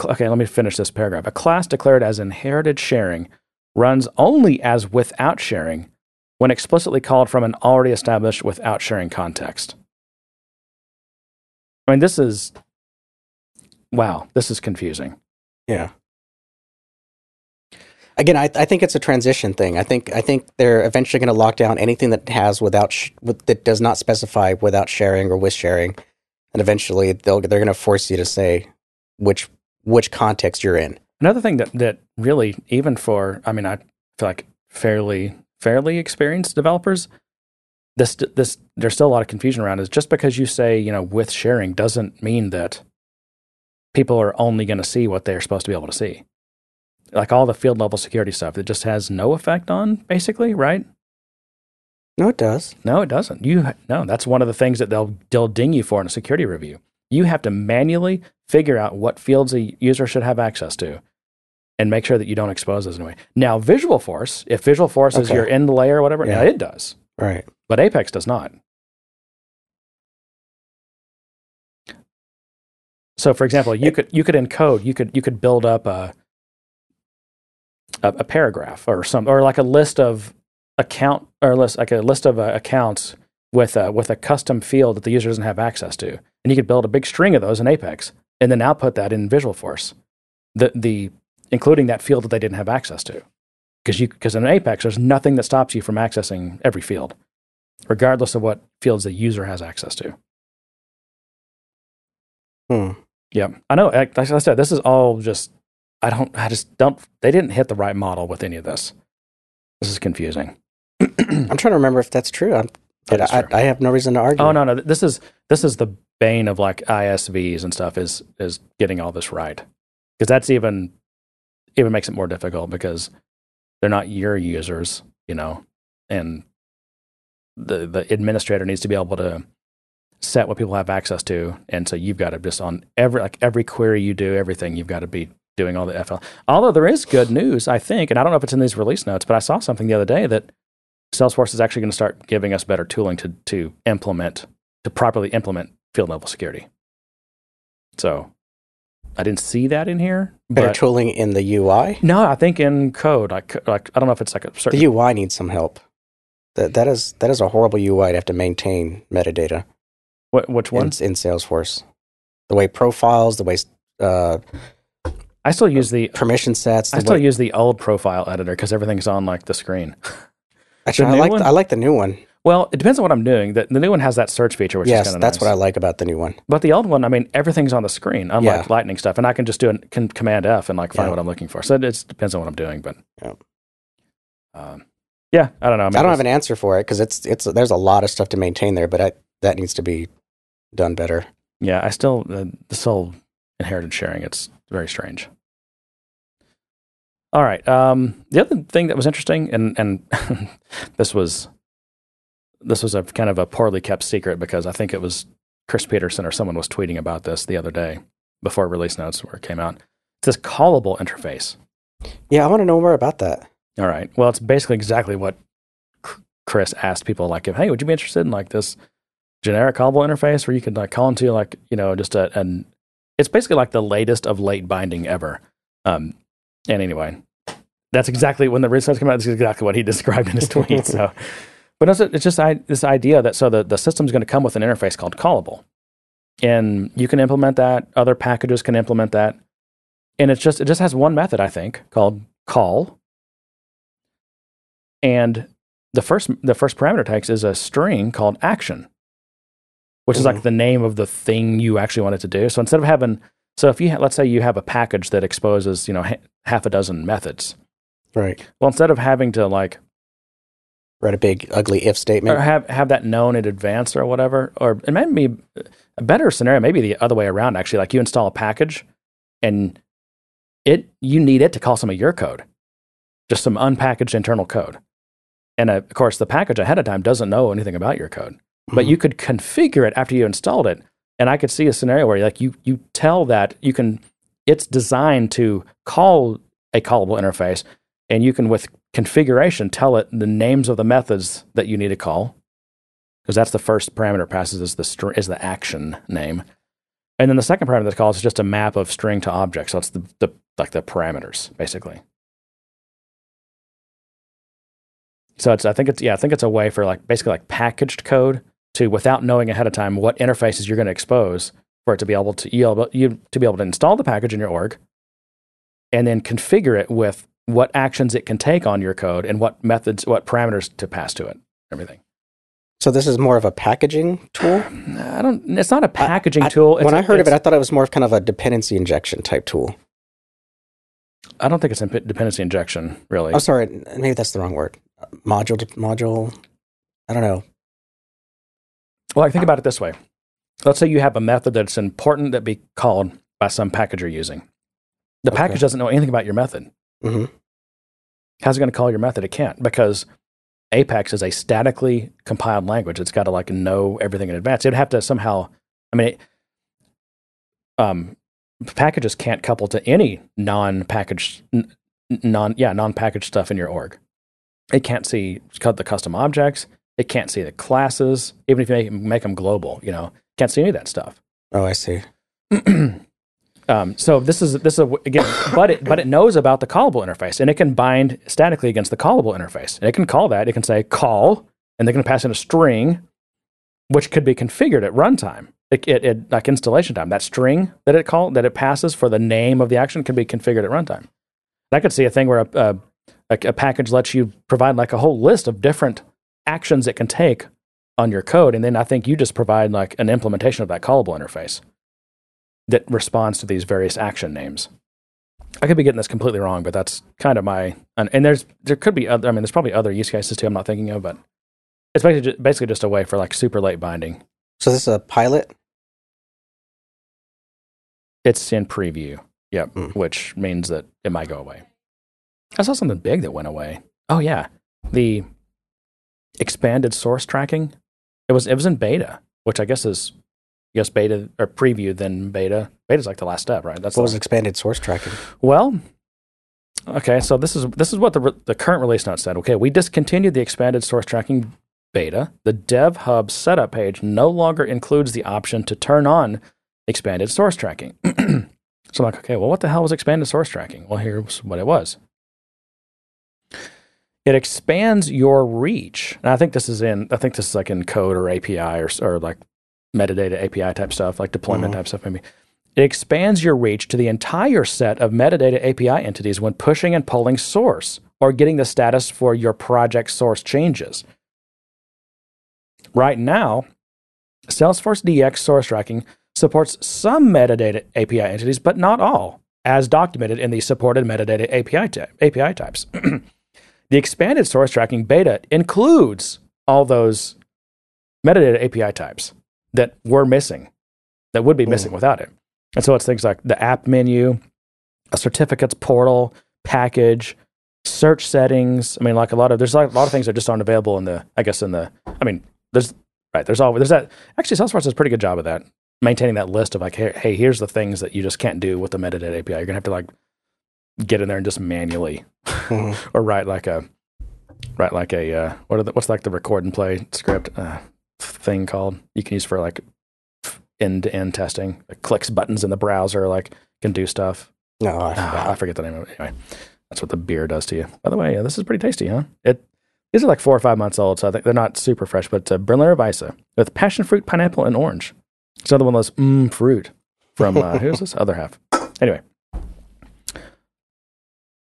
Okay, let me finish this paragraph. A class declared as inherited sharing runs only as without sharing when explicitly called from an already established without sharing context. I mean, this is wow, this is confusing. Yeah. Again, I, I think it's a transition thing. I think I think they're eventually going to lock down anything that has without sh- with, that does not specify without sharing or with sharing, and eventually they'll they're going to force you to say which which context you're in. Another thing that that really, even for, I mean, I feel like fairly fairly experienced developers, this this there's still a lot of confusion around. Is just because you say you know with sharing doesn't mean that people are only going to see what they're supposed to be able to see. Like all the field level security stuff, it just has no effect on basically, right? No, it does. No, it doesn't. You no, that's one of the things that they'll they'll ding you for in a security review. You have to manually figure out what fields a user should have access to and make sure that you don't expose those anyway. Now, Visualforce, if Visualforce is Okay. your end layer or whatever, Yeah. it does, Right. but Apex does not. So, for example, you could you could encode you could you could build up a a, a paragraph or some or like a list of account or list like a list of uh, accounts with a, with a custom field that the user doesn't have access to, and you could build a big string of those in Apex and then output that in Visualforce, the the including that field that they didn't have access to, because you because in Apex there's nothing that stops you from accessing every field, regardless of what fields the user has access to. Hmm. Yeah, I know. Like I said, this is all just. I don't. I just don't. They didn't hit the right model with any of this. This is confusing. I'm trying to remember if that's true. I'm, but I. I have no reason to argue. Oh no, no. This is this is the bane of like ISVs and stuff. Is is getting all this right because that's even even makes it more difficult because they're not your users, you know, and the the administrator needs to be able to set what people have access to, and so you've got to just on every like every query you do, everything you've got to be doing all the FL. Although there is good news, I think, and I don't know if it's in these release notes, but I saw something the other day that Salesforce is actually going to start giving us better tooling to to implement to properly implement field level security. So I didn't see that in here, Better tooling in the UI. no, I think in code, like like I don't know if it's like a certain The UI needs some help. That that is that is a horrible UI to have to maintain metadata Wh- which in, one. in Salesforce. The way profiles, the way uh, I still use the permission sets. The I still way, use the old profile editor because everything's on like the screen. actually, I like? I like the new one. Well, it depends on what I'm doing. The, the new one has that search feature, which is kind of that's nice. what I like about the new one. But the old one, I mean, everything's on the screen, unlike Yeah. Lightning stuff, and I can just do a can, Command F and like find Yeah. what I'm looking for. So it, it depends on what I'm doing, but Yeah. um, yeah, I don't know. I, mean, I don't have an answer for it because it's it's there's a lot of stuff to maintain there, but I, that needs to be done better. Yeah, I still uh, this whole inherited sharing. It's very strange. All right. Um, the other thing that was interesting, and and this was this was a kind of a poorly kept secret because I think it was Chris Peterson or someone was tweeting about this the other day before release notes where it came out. It's this callable interface. Yeah, I want to know more about that. All right. Well, it's basically exactly what Chris asked people like, if, hey, would you be interested in like this generic callable interface where you could like call into like, you know, just a, an, it's basically like the latest of late binding ever. Um, and anyway, that's exactly when the results came out. That's exactly what he described in his tweet. so, but it's, it's just I, this idea that so the, the system's going to come with an interface called callable and you can implement that. Other packages can implement that. And it's just, it just has one method, I think, called call and the first the first parameter takes is a string called action which is Mhm. like the name of the thing you actually want it to do so instead of having so if you ha- let's say you have a package that exposes you know ha- half a dozen methods Right. well instead of having to like Write a big ugly if statement. or have have that known in advance or whatever or it might be a better scenario maybe the other way around actually like you install a package and it you need it to call some of your code just some unpackaged internal code and uh, of course the package ahead of time doesn't know anything about your code but Mhm. you could configure it after you installed it and i could see a scenario where like you you tell that you can it's designed to call a callable interface and you can with configuration tell it the names of the methods that you need to call because that's the first parameter passes is the str- is the action name. And then the second parameter that calls is just a map of string to object so it's the, the like the parameters basically. So it's i think it's yeah i think it's a way for like basically like packaged code to without knowing ahead of time what interfaces you're going to expose for it to be able to you, able- you to be able to install the package in your org and then configure it with what actions it can take on your code and what methods what parameters to pass to it everything So this is more of a packaging tool. i don't it's not a packaging I- tool It's when a- I heard of it, I thought it was more of kind of a dependency injection type tool. I don't think it's a dependency injection really Oh, sorry, maybe that's the wrong word. Module to module. I don't know. Well, I think about it this way. Let's say you have a method that's important that be called by some package you're using. The Okay. package doesn't know anything about your method. hmm How's it going to call your method? It can't because Apex is a statically compiled language. It's got to like know everything in advance. It'd have to somehow. I mean, it, um, packages can't couple to any non-packaged, n- non yeah non-packaged stuff in your org. It can't see cut the custom objects. It can't see the classes, even if you make, make them global. You know, can't see any of that stuff. Oh, I see. um, so this is this is a, again, but it but it knows about the callable interface, and it can bind statically against the callable interface. And it can call that. It can say call, and they're going to pass in a string, which could be configured at runtime. It, it, it like installation time. That string that it call that it passes for the name of the action can be configured at runtime. I could see a thing where a, a, a, a package lets you provide like a whole list of different actions it can take on your code, and then I think you just provide like an implementation of that callable interface that responds to these various action names. I could be getting this completely wrong, but that's kind of my and, and there's there could be other. I mean, there's probably other use cases too. I'm not thinking of, but it's basically just, basically just a way for like super late binding. So this is a pilot. It's in preview. Yep, Hmm. which means that it might go away. I saw something big that went away. Oh yeah, the expanded source tracking. It was it was in beta, which I guess is I guess beta or preview then beta. Beta's like the last step, right? That's What was expanded source tracking? Well, okay, so this is this is what the re- the current release note said. Okay, we discontinued the expanded source tracking beta. The Dev Hub setup page no longer includes the option to turn on expanded source tracking. so I'm like, okay, well, what the hell was expanded source tracking? Well, here's what it was. It expands your reach, and I think this is in. I think this is like in code or API or or like metadata API type stuff, like deployment Mhm. type stuff, maybe. It expands your reach to the entire set of metadata API entities when pushing and pulling source or getting the status for your project source changes. Right now, Salesforce DX source tracking supports some metadata API entities, but not all, as documented in the supported metadata API, API types. the expanded source tracking beta includes all those metadata API types that were missing, that would be hmm. missing without it. And so it's things like the app menu, a certificates portal, package, search settings. I mean, like a lot of there's like a lot of things that just aren't available in the. I guess in the. I mean, there's right. There's all there's that. Actually, Salesforce does a pretty good job of that, maintaining that list of like, hey, hey, here's the things that you just can't do with the metadata API. You're gonna have to like get in there and just manually Mhm. or write like a write like a uh, what are the, what's like the record and play script uh, thing called? You can use for like end to end testing like clicks buttons in the browser like can do stuff. No, I Ah, forgot. I forget the name of it. Anyway that's what the beer does to you. By the way yeah, this is pretty tasty huh? It these are like four or five months old so I think they're not super fresh but uh, Berliner Weisse with passion fruit pineapple and orange. It's another one of those mmm fruit from uh, who's this? Other half. Anyway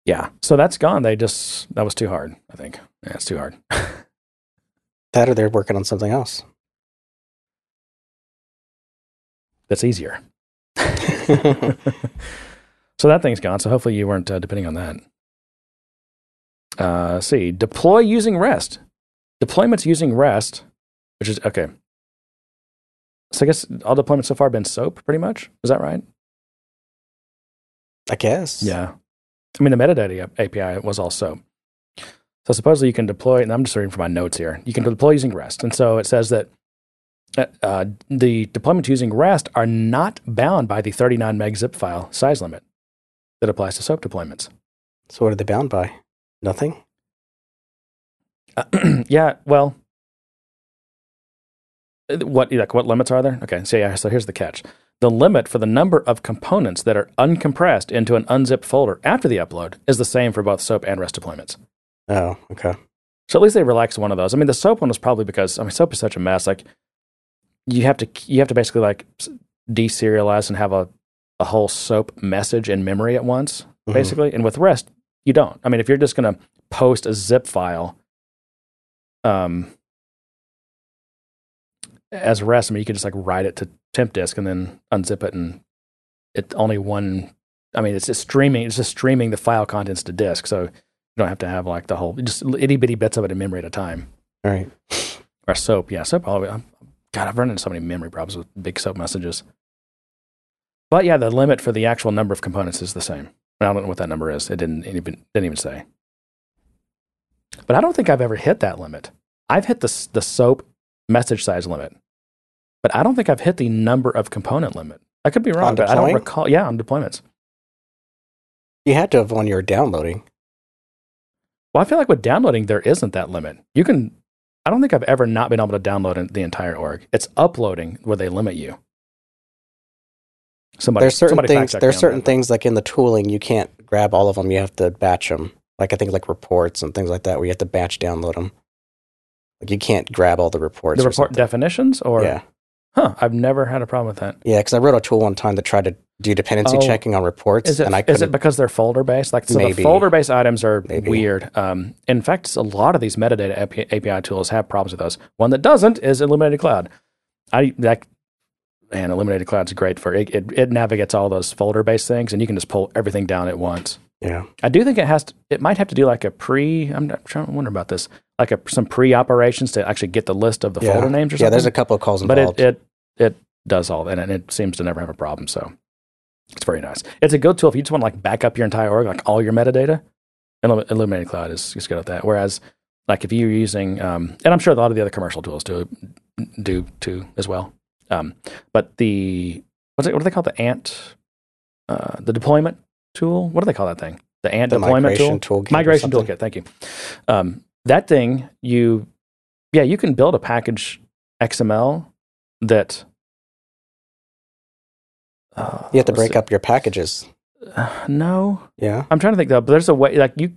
yeah so that's gone they just that was too hard I think yeah it's too hard that or they're working on something else. that's easier so that thing's gone. So hopefully you weren't uh, depending on that. Uh, let's see, deploy using REST. Deployments using REST, which is okay. So I guess all deployments so far have been SOAP, pretty much. Is that right? I guess. Yeah. I mean, the metadata API was also. So supposedly you can deploy, and I'm just reading from my notes here. You can deploy using REST, and so it says that uh, uh, the deployments using REST are not bound by the 39 meg zip file size limit that applies to SOAP deployments. So what are they bound by? Nothing. Uh, yeah, well, uh, what like what limits are there? Okay, so yeah, so here's the catch: the limit for the number of components that are uncompressed into an unzipped folder after the upload is the same for both SOAP and REST deployments. Oh, okay. So at least they relaxed one of those. I mean, the SOAP one was probably because I mean, SOAP is such a mess. Like you have to you have to basically like deserialize and have a a whole SOAP message in memory at once, Mhm. basically. And with REST, you don't. I mean, if you're just going to post a zip file, um, as REST, I mean, you could just like write it to temp disk and then unzip it, and it only one. I mean, it's just streaming. It's just streaming the file contents to disk, so you don't have to have like the whole just itty bitty bits of it in memory at a time. All right. Or SOAP, yeah, SOAP. All the way. I'm- God, I've run into so many memory problems with big SOAP messages. But yeah, the limit for the actual number of components is the same. I don't know what that number is. It didn't even didn't even say. But I don't think I've ever hit that limit. I've hit the the SOAP message size limit, but I don't think I've hit the number of component limit. I could be wrong, On but I don't recall. Yeah, on deployments. You had to have when you were downloading. Well, I feel like with downloading, there isn't that limit. You can. I don't think I've ever not been able to download the entire org. It's uploading where they limit you. Somebody, there's certain things. There's certain things like in the tooling you can't grab all of them. You have to batch them. Like I think like reports and things like that, where you have to batch download them. Like you can't grab all the reports. The report something. definitions, or yeah, huh? I've never had a problem with that. yeah. Because I wrote a tool one time that tried to do dependency Oh. checking on reports, Is it, and I is it because they're folder based? Like so the Maybe. folder based items are Maybe. weird. Um, in fact, a lot of these metadata API, tools have problems with those. One that doesn't is Illuminated Cloud. I that and Illuminated Cloud's great for it. It, it navigates all those folder based things, and you can just pull everything down at once. yeah, I do think it has. To, it might have to do like a pre. I'm not trying to wonder about this. Like a some pre operations to actually get the list of the yeah. folder names or something. yeah. There's a couple of calls but involved. it, it it does all that, and it seems to never have a problem. So it's very nice. It's a good tool if you just want to like back up your entire org, like all your metadata. Illum- Illuminated Cloud is, is good at that. Whereas, like if you're using, um, and I'm sure a lot of the other commercial tools do do too as well. Um, but the what's it, what do they call the Ant, uh, the deployment tool? What do they call that thing? The Ant the deployment migration tool. toolkit. Migration toolkit. Thank you. Um, that thing, you, yeah, you can build a package XML that. Uh, You have to break see. up your packages. Uh, no, Yeah. I'm trying to think though. But there's a way, like you.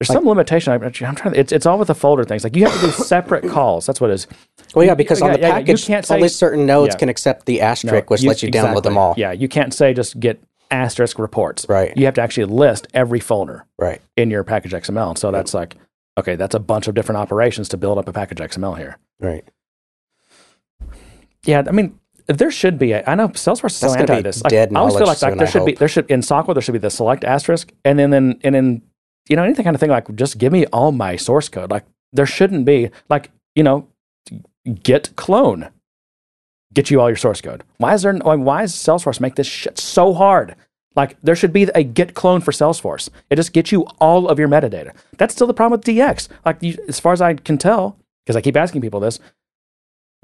There's some limitation. I'm, I'm trying to. It's it's all with the folder things. Like you have to do separate calls. That's what it is. Well, yeah, because on Yeah, the yeah, yeah, you package, can't say- only certain nodes Yeah. can accept the asterisk, No, which lets you download them all. Yeah, you can't say just get asterisk reports. Right. You have to actually list every folder Right. in your package XML. and So that's like, okay, that's a bunch of different operations to build up a package XML here. Right. Yeah, I mean, there should be. A, I know Salesforce is so That's anti be this. Like, dead I always feel like, like there I should be there should in SOQL there should be the select asterisk, and then then and then you know anything kind of thing like just give me all my source code. Like there shouldn't be like you know git clone get you all your source code. Why is there? Why does Salesforce make this shit so hard? Like there should be a git clone for Salesforce. It just gets you all of your metadata. That's still the problem with DX. Like you, as far as I can tell, because I keep asking people this,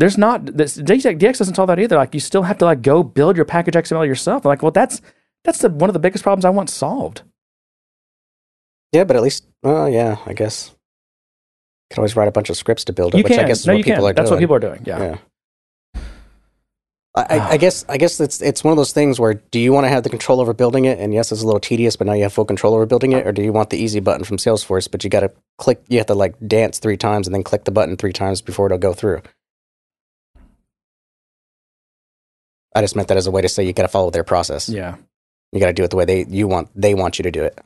there's not this DX, DX doesn't solve that either. Like you still have to like go build your package XML yourself. Like, well, that's that's the, one of the biggest problems I want solved. Yeah, but at least, well, yeah, I guess. You can always write a bunch of scripts to build it, You which can. I guess is no, what you people can. are That's doing. what people are doing. Yeah. Yeah. I, I, guess I guess it's it's one of those things where do you want to have the control over building it? And yes, it's a little tedious, but now you have full control over building it, uh-huh. or do you want the easy button from Salesforce? But you got to click, you have to like dance three times and then click the button three times before it'll go through. I just meant that as a way to say you got to follow their process. Yeah. You got to do it the way they you want. They want you to do it.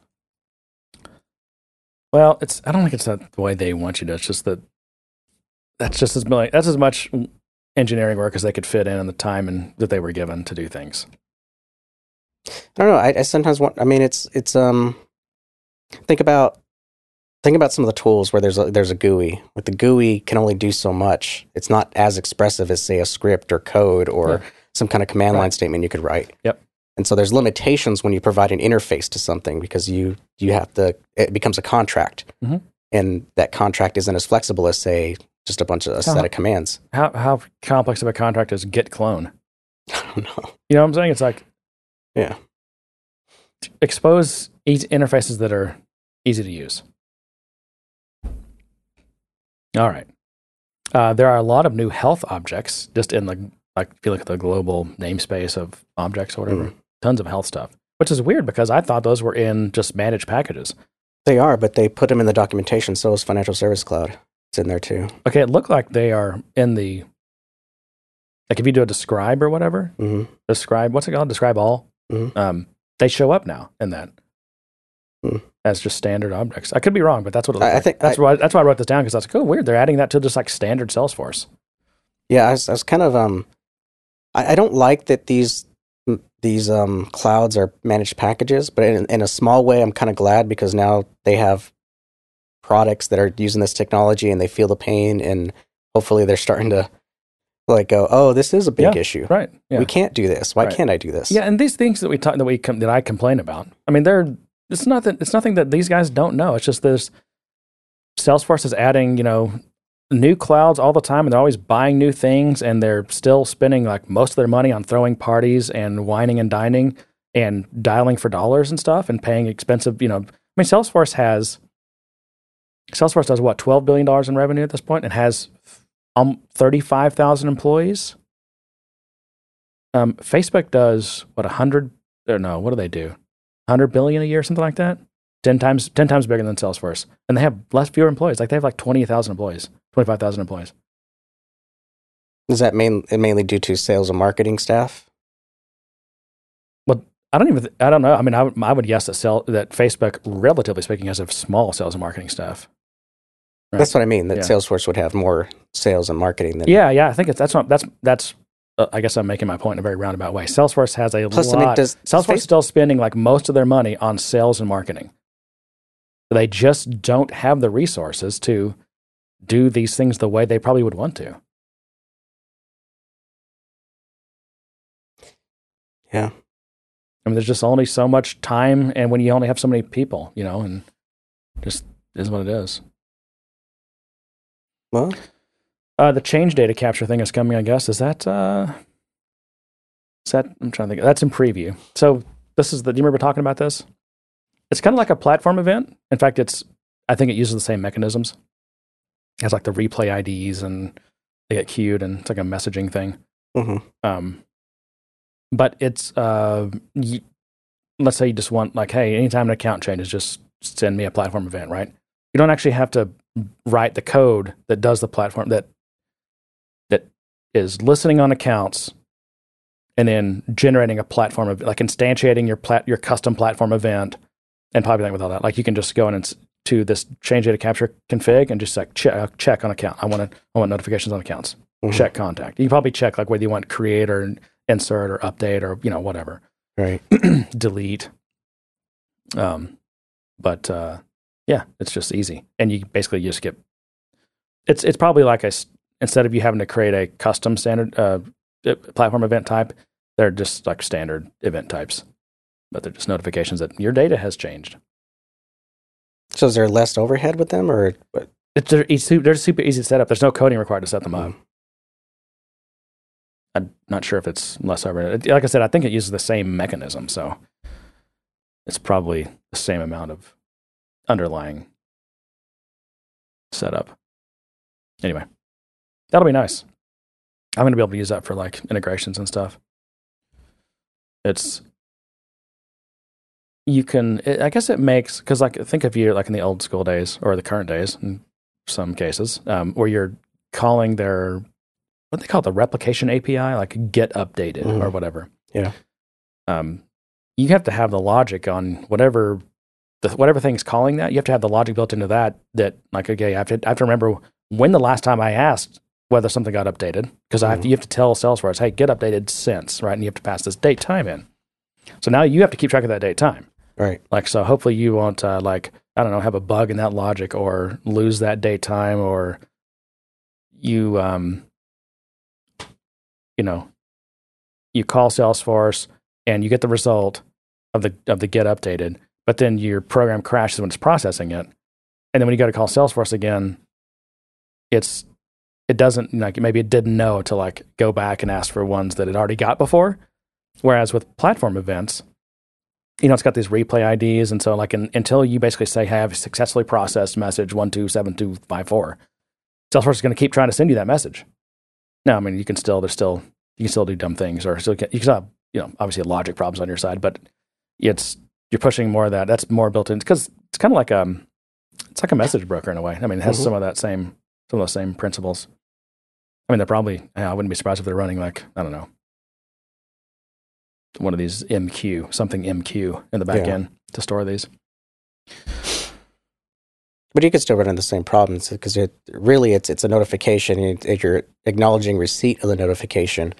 Well, it's I don't think it's not the way they want you to. It's just that that's just as much that's as much engineering work as they could fit in in the time and that they were given to do things. I don't know. I, I sometimes want. I mean, it's it's um. Think about think about some of the tools where there's a, there's a GUI. With the GUI can only do so much. It's not as expressive as say a script or code or Yeah. some kind of command line statement you could write. Yep. And so there's limitations when you provide an interface to something because you you have to. It becomes a contract, Mhm. and that contract isn't as flexible as say just a bunch of a set of commands. How how complex of a contract is git clone? I don't know. You know what I'm saying? It's like Yeah. expose interfaces that are easy to use. All right. Uh, there are a lot of new health objects just in the like if you look at the global namespace of objects or whatever. Mhm. Tons of health stuff, which is weird because I thought those were in just managed packages. They are, but they put them in the documentation. So is Financial Service Cloud. It's in there too. Okay, it looked like they are in the like if you do a describe or whatever, hmm describe what's it called? Describe all. Mhm. Um, they show up now in that Hmm. as just standard objects. I could be wrong, but that's what it looks I- I think that's I- why that's why I wrote this down because I was like, oh, weird. They're adding that to just like standard Salesforce. Yeah, I was, I was kind of um, I, I don't like that these these um clouds are managed packages, but in, in a small way, I'm kind of glad because now they have products that are using this technology and they feel the pain, and hopefully they're starting to Like, go, oh this is a big Yeah, issue. Right. Yeah. We can't do this. Why Right. can't I do this? Yeah, and these things that we talk that we com- that I complain about. I mean, they're it's nothing. It's nothing that these guys don't know. It's just this Salesforce is adding, you know, new clouds all the time, and they're always buying new things, and they're still spending like most of their money on throwing parties and wining and dining and dialing for dollars and stuff, and paying expensive. You know, I mean, Salesforce has Salesforce does what twelve billion dollars in revenue at this point, and has um thirty five thousand employees. Um, Facebook does what a hundred or no, what do they do? Hundred billion a year, something like that. Ten times, ten times bigger than Salesforce, and they have less fewer employees. Like they have like twenty thousand employees, twenty five thousand employees. Is that main, mainly due to sales and marketing staff? Well, I don't even, I don't know. I mean, I, would- I would guess that sell, that Facebook, relatively speaking, has a small sales and marketing staff. Right. That's what I mean. That Yeah. Salesforce would have more sales and marketing than Yeah, yeah. I think it's, that's not that's that's. Uh, I guess I'm making my point in a very roundabout way. Salesforce has a Plus, lot. I mean, does Salesforce is still spending like most of their money on sales and marketing. They just don't have the resources to do these things the way they probably would want to. Yeah. I mean, there's just only so much time, and when you only have so many people, you know, and just is what it is. Well, Uh, the change data capture thing is coming, I guess. Is that, uh, is that, I'm trying to think. That's in preview. So this is the, do you remember talking about this? It's kind of like a platform event. In fact, it's, I think it uses the same mechanisms. It has like the replay IDs and they get queued and it's like a messaging thing. mhm. Um, but it's, uh, y let's say you just want like, hey, anytime an account changes, just send me a platform event, right? You don't actually have to write the code that does the platform that that is listening on accounts and then generating a platform of like instantiating your plat your custom platform event and populating with all that. Like you can just go in and to this change data capture config and just like check check on account. I want to I want notifications on accounts. Mhm. Check contact. You can probably check like whether you want create or insert or update or you know whatever Right. delete. Um, but uh, yeah, it's just easy, and you basically just get. It's it's probably like a instead of you having to create a custom standard uh, uh, platform event type, they're just like standard event types, but they're just notifications that your data has changed. So is there less overhead with them, or what? It's they're, it's they're super easy to set up. There's no coding required to set them up. I'm not sure if it's less over. Like I said, I think it uses the same mechanism, so it's probably the same amount of underlying setup. Anyway, that'll be nice. I'm going to be able to use that for like integrations and stuff. It's you can. It, I guess it makes because like think of you like in the old school days or the current days in some cases um, where you're calling their what they call it, the replication API, like get updated or Mhm. whatever. Yeah. Um, you have to have the logic on whatever the whatever thing's calling that. You have to have the logic built into that. That like okay, I have to I have to remember when the last time I asked whether something got updated because I have to, you have to tell Salesforce, hey, get updated since right, and you have to pass this date time in. So now you have to keep track of that date time. Right. Like so, hopefully you won't uh, like I don't know have a bug in that logic or lose that date time or you um you know you call Salesforce and you get the result of the of the get updated, but then your program crashes when it's processing it, and then when you go to call Salesforce again, it's it doesn't like maybe it didn't know to like go back and ask for ones that it already got before. Whereas with platform events, you know, it's got these replay IDs, and so like in, until you basically say, "Hey, I've successfully processed message one two seven two five four, Salesforce is going to keep trying to send you that message. Now, I mean, you can still there's still you can still do dumb things, or still you can still have you know obviously logic problems on your side, but it's you're pushing more of that. That's more built in because it's kind of like um it's like a message broker in a way. I mean, it has Mhm. some of that same some of those same principles. I mean, they're probably I wouldn't be surprised if they're running like I don't know one of these MQ something MQ in the back Yeah. end to store these. But you could still run into the same problems because it really it's it's a notification. And if you're acknowledging receipt of the notification,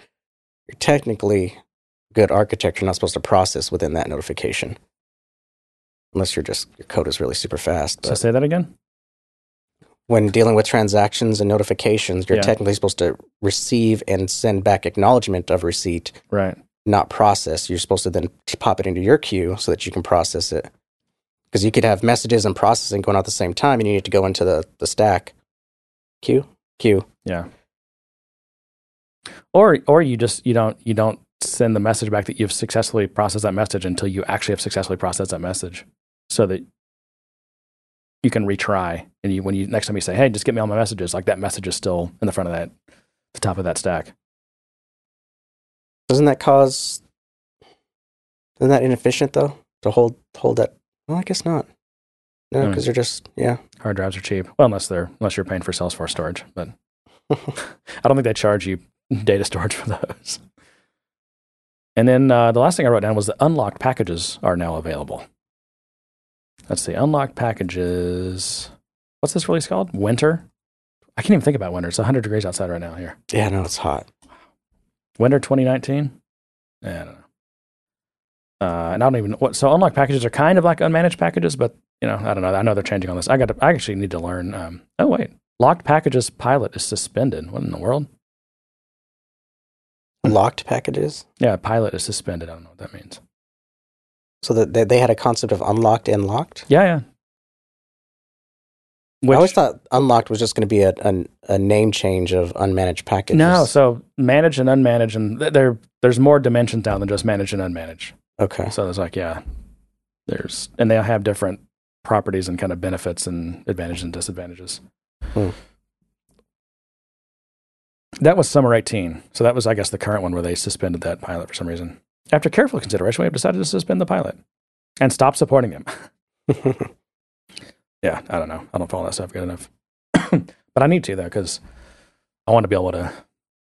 you're technically good architecture You're not supposed to process within that notification, unless you're just your code is really super fast. So say that again. when dealing with transactions and notifications, you're Yeah. technically supposed to receive and send back acknowledgement of receipt, Right. not process. You're supposed to then pop it into your queue so that you can process it. Because you could have messages and processing going on at the same time, and you need to go into the, the stack queue, queue. Yeah. Or or you just you don't you don't send the message back that you've successfully processed that message until you actually have successfully processed that message, so that you can retry. And you when you next time you say, "Hey, just get me all my messages," like that message is still in the front of that, the top of that stack. Doesn't that cause? Isn't that inefficient though to hold hold that? Well, I guess not. No, Hmm. because they're just yeah. Hard drives are cheap. Well, unless they're unless you're paying for Salesforce storage, but I don't think they charge you data storage for those. And then uh, the last thing I wrote down was the unlocked packages are now available. Let's see, unlocked packages. What's this release called? Winter. I can't even think about winter. It's 100 degrees outside right now here. yeah, no, it's hot. Winter 2019. Yeah, I don't know. Uh, and I don't even what. So unlocked packages are kind of like unmanaged packages, but you know, I don't know. I know they're changing on this. I got. To, I actually need to learn. Um, oh wait, locked packages pilot is suspended. What in the world? Locked packages. Yeah, pilot is suspended. I don't know what that means. So that they, they had a concept of unlocked and locked. Yeah, yeah. I always thought unlocked was just going to be a, a a name change of unmanaged packages. no, so managed and unmanaged, and th- there there's more dimensions down than just managed and unmanaged. okay. So it's like, yeah, there's and they have different properties and kind of benefits and advantages and disadvantages. Hmm. That was summer 18. So that was, I guess, the current one where they suspended that pilot for some reason. After careful consideration, we have decided to suspend the pilot and stop supporting them. yeah, I don't know. I don't follow that stuff good enough. but I need to though, because I want to be able to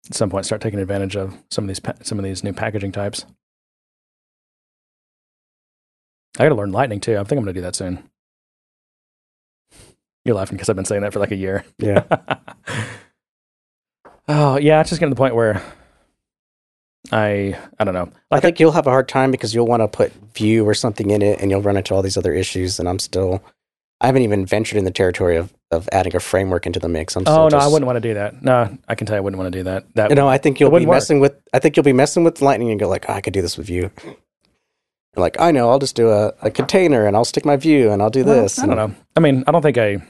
at some point start taking advantage of some of these pa- some of these new packaging types. I got to learn Lightning too. I think I'm going to do that soon. You're laughing because I've been saying that for like a year. yeah. oh yeah, it's just getting to the point where I I don't know. I Like think you'll have a hard time because you'll want to put Vue or something in it, and you'll run into all these other issues. And I'm still, I haven't even ventured in the territory of of adding a framework into the mix. I'm oh no, just, I wouldn't want to do that. No, I can tell you I wouldn't want to do that. That You know, I think you'll be wouldn't work. messing with. I think you'll be messing with Lightning and go like, oh, I could do this with Vue. And like, I know, I'll just do a, a container and I'll stick my Vue and I'll do Well, this. I don't know. I mean, I don't think a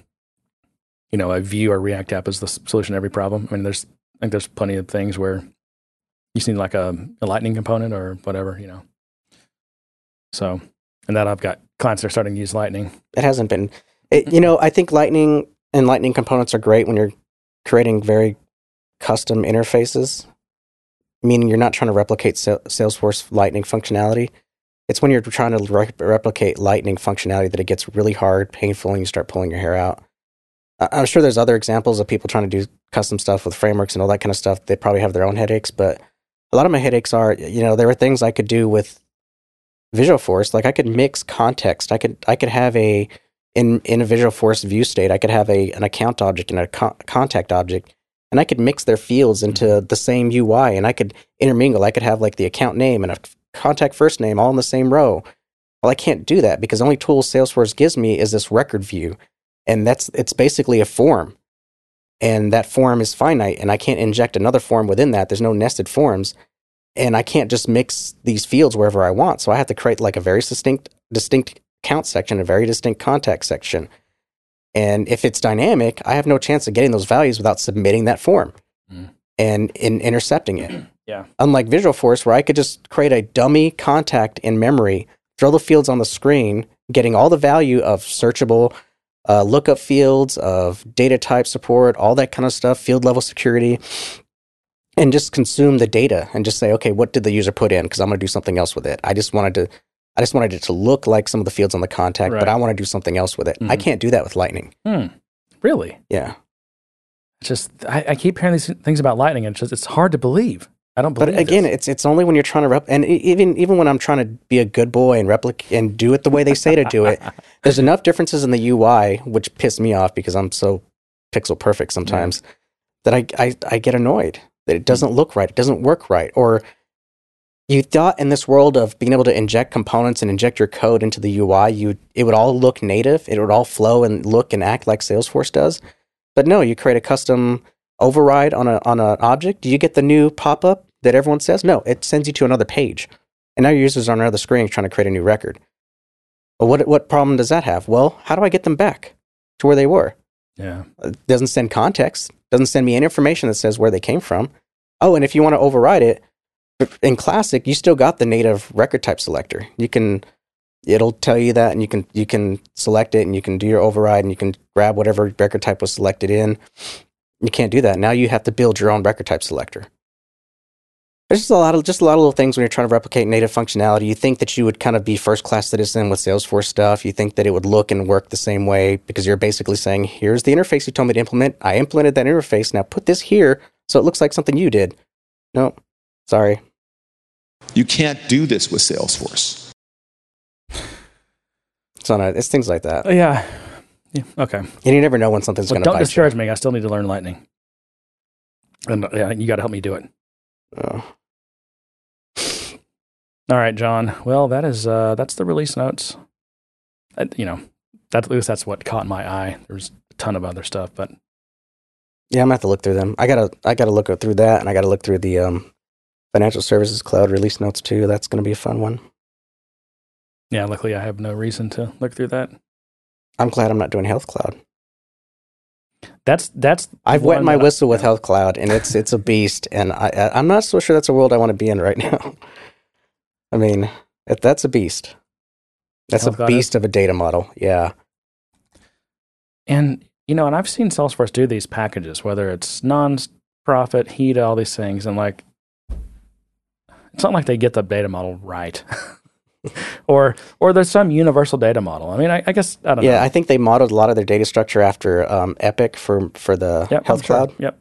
you know a Vue or React app is the solution to every problem. I mean, there's I think there's plenty of things where you just need like a, a Lightning component or whatever, you know. So, and that I've got clients that are starting to use Lightning. It hasn't been. It, you know, I think Lightning and Lightning components are great when you're creating very custom interfaces, meaning you're not trying to replicate Sa- Salesforce Lightning functionality. It's when you're trying to re- replicate Lightning functionality that it gets really hard, painful, and you start pulling your hair out. I- I'm sure there's other examples of people trying to do custom stuff with frameworks and all that kind of stuff. They probably have their own headaches, but a lot of my headaches are, you know, there were things I could do with Visualforce. Like I could mix context. I could I could have a in in a Visualforce view state. I could have a an account object and a co- contact object, and I could mix their fields into mm-hmm. the same UI, and I could intermingle. I could have like the account name and a contact first name all in the same row. Well, I can't do that because the only tool Salesforce gives me is this record view, and that's it's basically a form, and that form is finite, and I can't inject another form within that. There's no nested forms, and I can't just mix these fields wherever I want. So I have to create like a very distinct distinct count section, a very distinct contact section. And if it's dynamic, I have no chance of getting those values without submitting that form Mm. and in intercepting it. Yeah. Unlike Visualforce, where I could just create a dummy contact in memory, throw the fields on the screen, getting all the value of searchable uh, lookup fields, of data type support, all that kind of stuff, field level security, and just consume the data and just say, okay, what did the user put in? Because I'm going to do something else with it. I just wanted to, I just wanted it to look like some of the fields on the contact, but I want to do something else with it. I Mhm. can't do that with Lightning. Hmm. Really? Yeah, It's just I, I keep hearing these things about Lightning, and it's just it's hard to believe. I don't believe. but again, this. it's it's only when you're trying to rep, and even even when I'm trying to be a good boy and replicate and do it the way they say to do it, there's enough differences in the UI which piss me off because I'm so pixel perfect mm. sometimes that I, I I get annoyed that it mm. doesn't look right, it doesn't work right, or you thought in this world of being able to inject components and inject your code into the UI, you it would all look native, it would all flow and look and act like Salesforce does. But no, you create a custom override on a on an object. You get the new pop up that everyone says? No, it sends you to another page, and now your users are on another screen trying to create a new record. Well, what what problem does that have? Well, how do I get them back to where they were? Yeah. It doesn't send context. Doesn't send me any information that says where they came from. Oh, and if you want to override it in Classic, you still got the native record type selector. You can it'll tell you that and you can you can select it and you can do your override and you can grab whatever record type was selected in you can't do that now you have to build your own record type selector there's just a lot of just a lot of little things when you're trying to replicate native functionality you think that you would kind of be first class citizen with salesforce stuff you think that it would look and work the same way because you're basically saying here's the interface you told me to implement i implemented that interface now put this here so it looks like something you did no sorry you can't do this with salesforce it's on a, it's things like that. Oh, yeah. Yeah. Okay. And you never know when something's Well, going to don't bite discourage me. I still need to learn Lightning. And yeah, you got to help me do it. Oh. All right, John. Well, that is uh, that's the release notes. Uh, you know, that, at least that's what caught my eye. There's a ton of other stuff, but Yeah, I'm gonna have to look through them. I gotta I gotta look through that, and I gotta look through the um, financial services cloud release notes too. That's gonna be a fun one. yeah, luckily I have no reason to look through that. I'm glad I'm not doing health cloud. That's that's I've wet my that I- whistle with health cloud, and it's it's a beast, and I, I'm not so sure that's a world I want to be in right now. I mean, that's a beast. That's Health a beast of a data model. Yeah, And you know, and I've seen Salesforce do these packages, whether it's non-profit, HEDA, all these things, and like, it's not like they get the data model right, or or there's some universal data model. I mean, I, I guess I don't know. yeah. I think they modeled a lot of their data structure after um, Epic for for the Yep, health sure. cloud, Yep.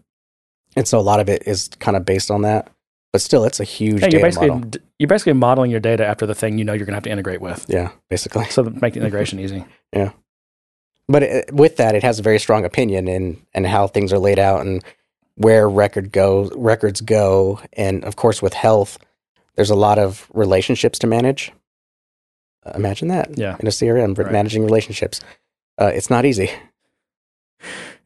and so a lot of it is kind of based on that. But still, it's a huge Yeah, you're data basically d- you're basically modeling your data after the thing you know you're going to have to integrate with, Yeah, basically. so make the integration easy. Yeah, but it, with that, it has a very strong opinion in and how things are laid out and where record go records go, and of course with health, there's a lot of relationships to manage. Uh, imagine that Yeah. in a CRM, Right. managing relationships. Uh, it's not easy.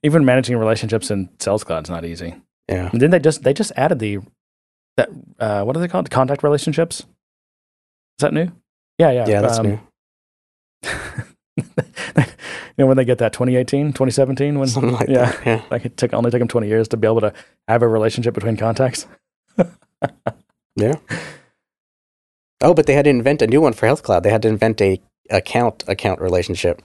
Even managing relationships in Sales Cloud is not easy. Yeah, And then they just they just added the that uh, what are they called? Contact relationships. Is that new? Yeah, yeah, yeah, that's um, new. you know when they get that 2018 2017 when Something like yeah that. Yeah, like it took only took them 20 years to be able to have a relationship between contacts yeah. Oh, but they had to invent a new one for Health Cloud. They had to invent a account account relationship.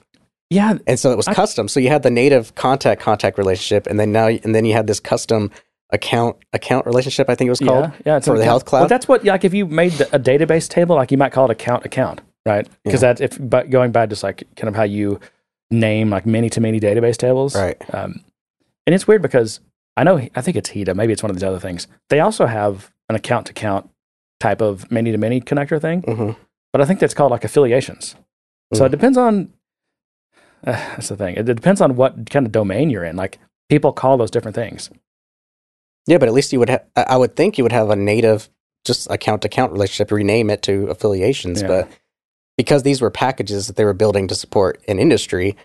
yeah and so it was I- custom. So you had the native contact contact relationship, and then now and then you had this custom account account relationship. I think it was called. yeah yeah it's for the account- Health Cloud? well, that's what like if you made the- a database table like you might call it account account right because that's if but going by just like kind of how you name like many to many database tables Right. um, and it's weird because I know I think it's HEDA maybe it's one of these other things they also have an account to account type of many to many connector thing hmm but I think that's called like affiliations. So Mm. it depends on. Uh, that's the thing. It depends on what kind of domain you're in. Like people call those different things. Yeah, but at least you would. Ha- I would think you would have a native just account to account relationship. Rename it to affiliations, Yeah. but because these were packages that they were building to support an industry,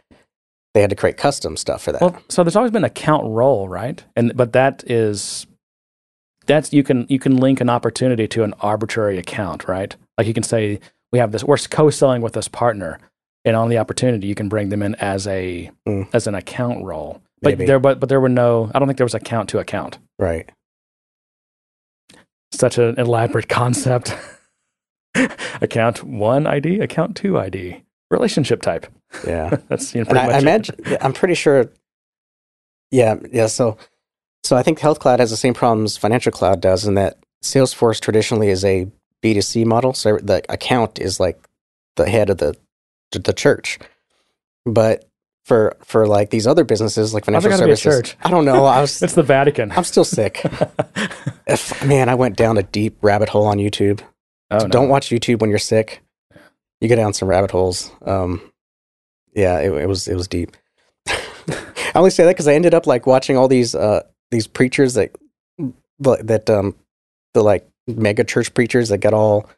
they had to create custom stuff for that. Well, so there's always been account role, right? And but that is that's you can you can link an opportunity to an arbitrary account, right? Like you can say we have this we're co-selling with this partner, and on the opportunity you can bring them in as a Mm. as an account role. But Maybe. there but but there were no I don't think there was account to account. right. such an elaborate concept. account one ID, account two ID, relationship type. Yeah. That's you know, I, I imagine. I'm pretty sure. Yeah, yeah. So, so I think Health Cloud has the same problems Financial Cloud does, in that Salesforce traditionally is a B2C model. So the account is like the head of the the church, but for for like these other businesses like financial gotta be a services, church? I don't know. I was It's the Vatican. I'm still sick. If, man, I went down a deep rabbit hole on YouTube. oh, no. Don't watch YouTube when you're sick. You go down some rabbit holes. Um, yeah, it, it was it was deep. I only say that because I ended up like watching all these uh these preachers that that um the like mega church preachers that got all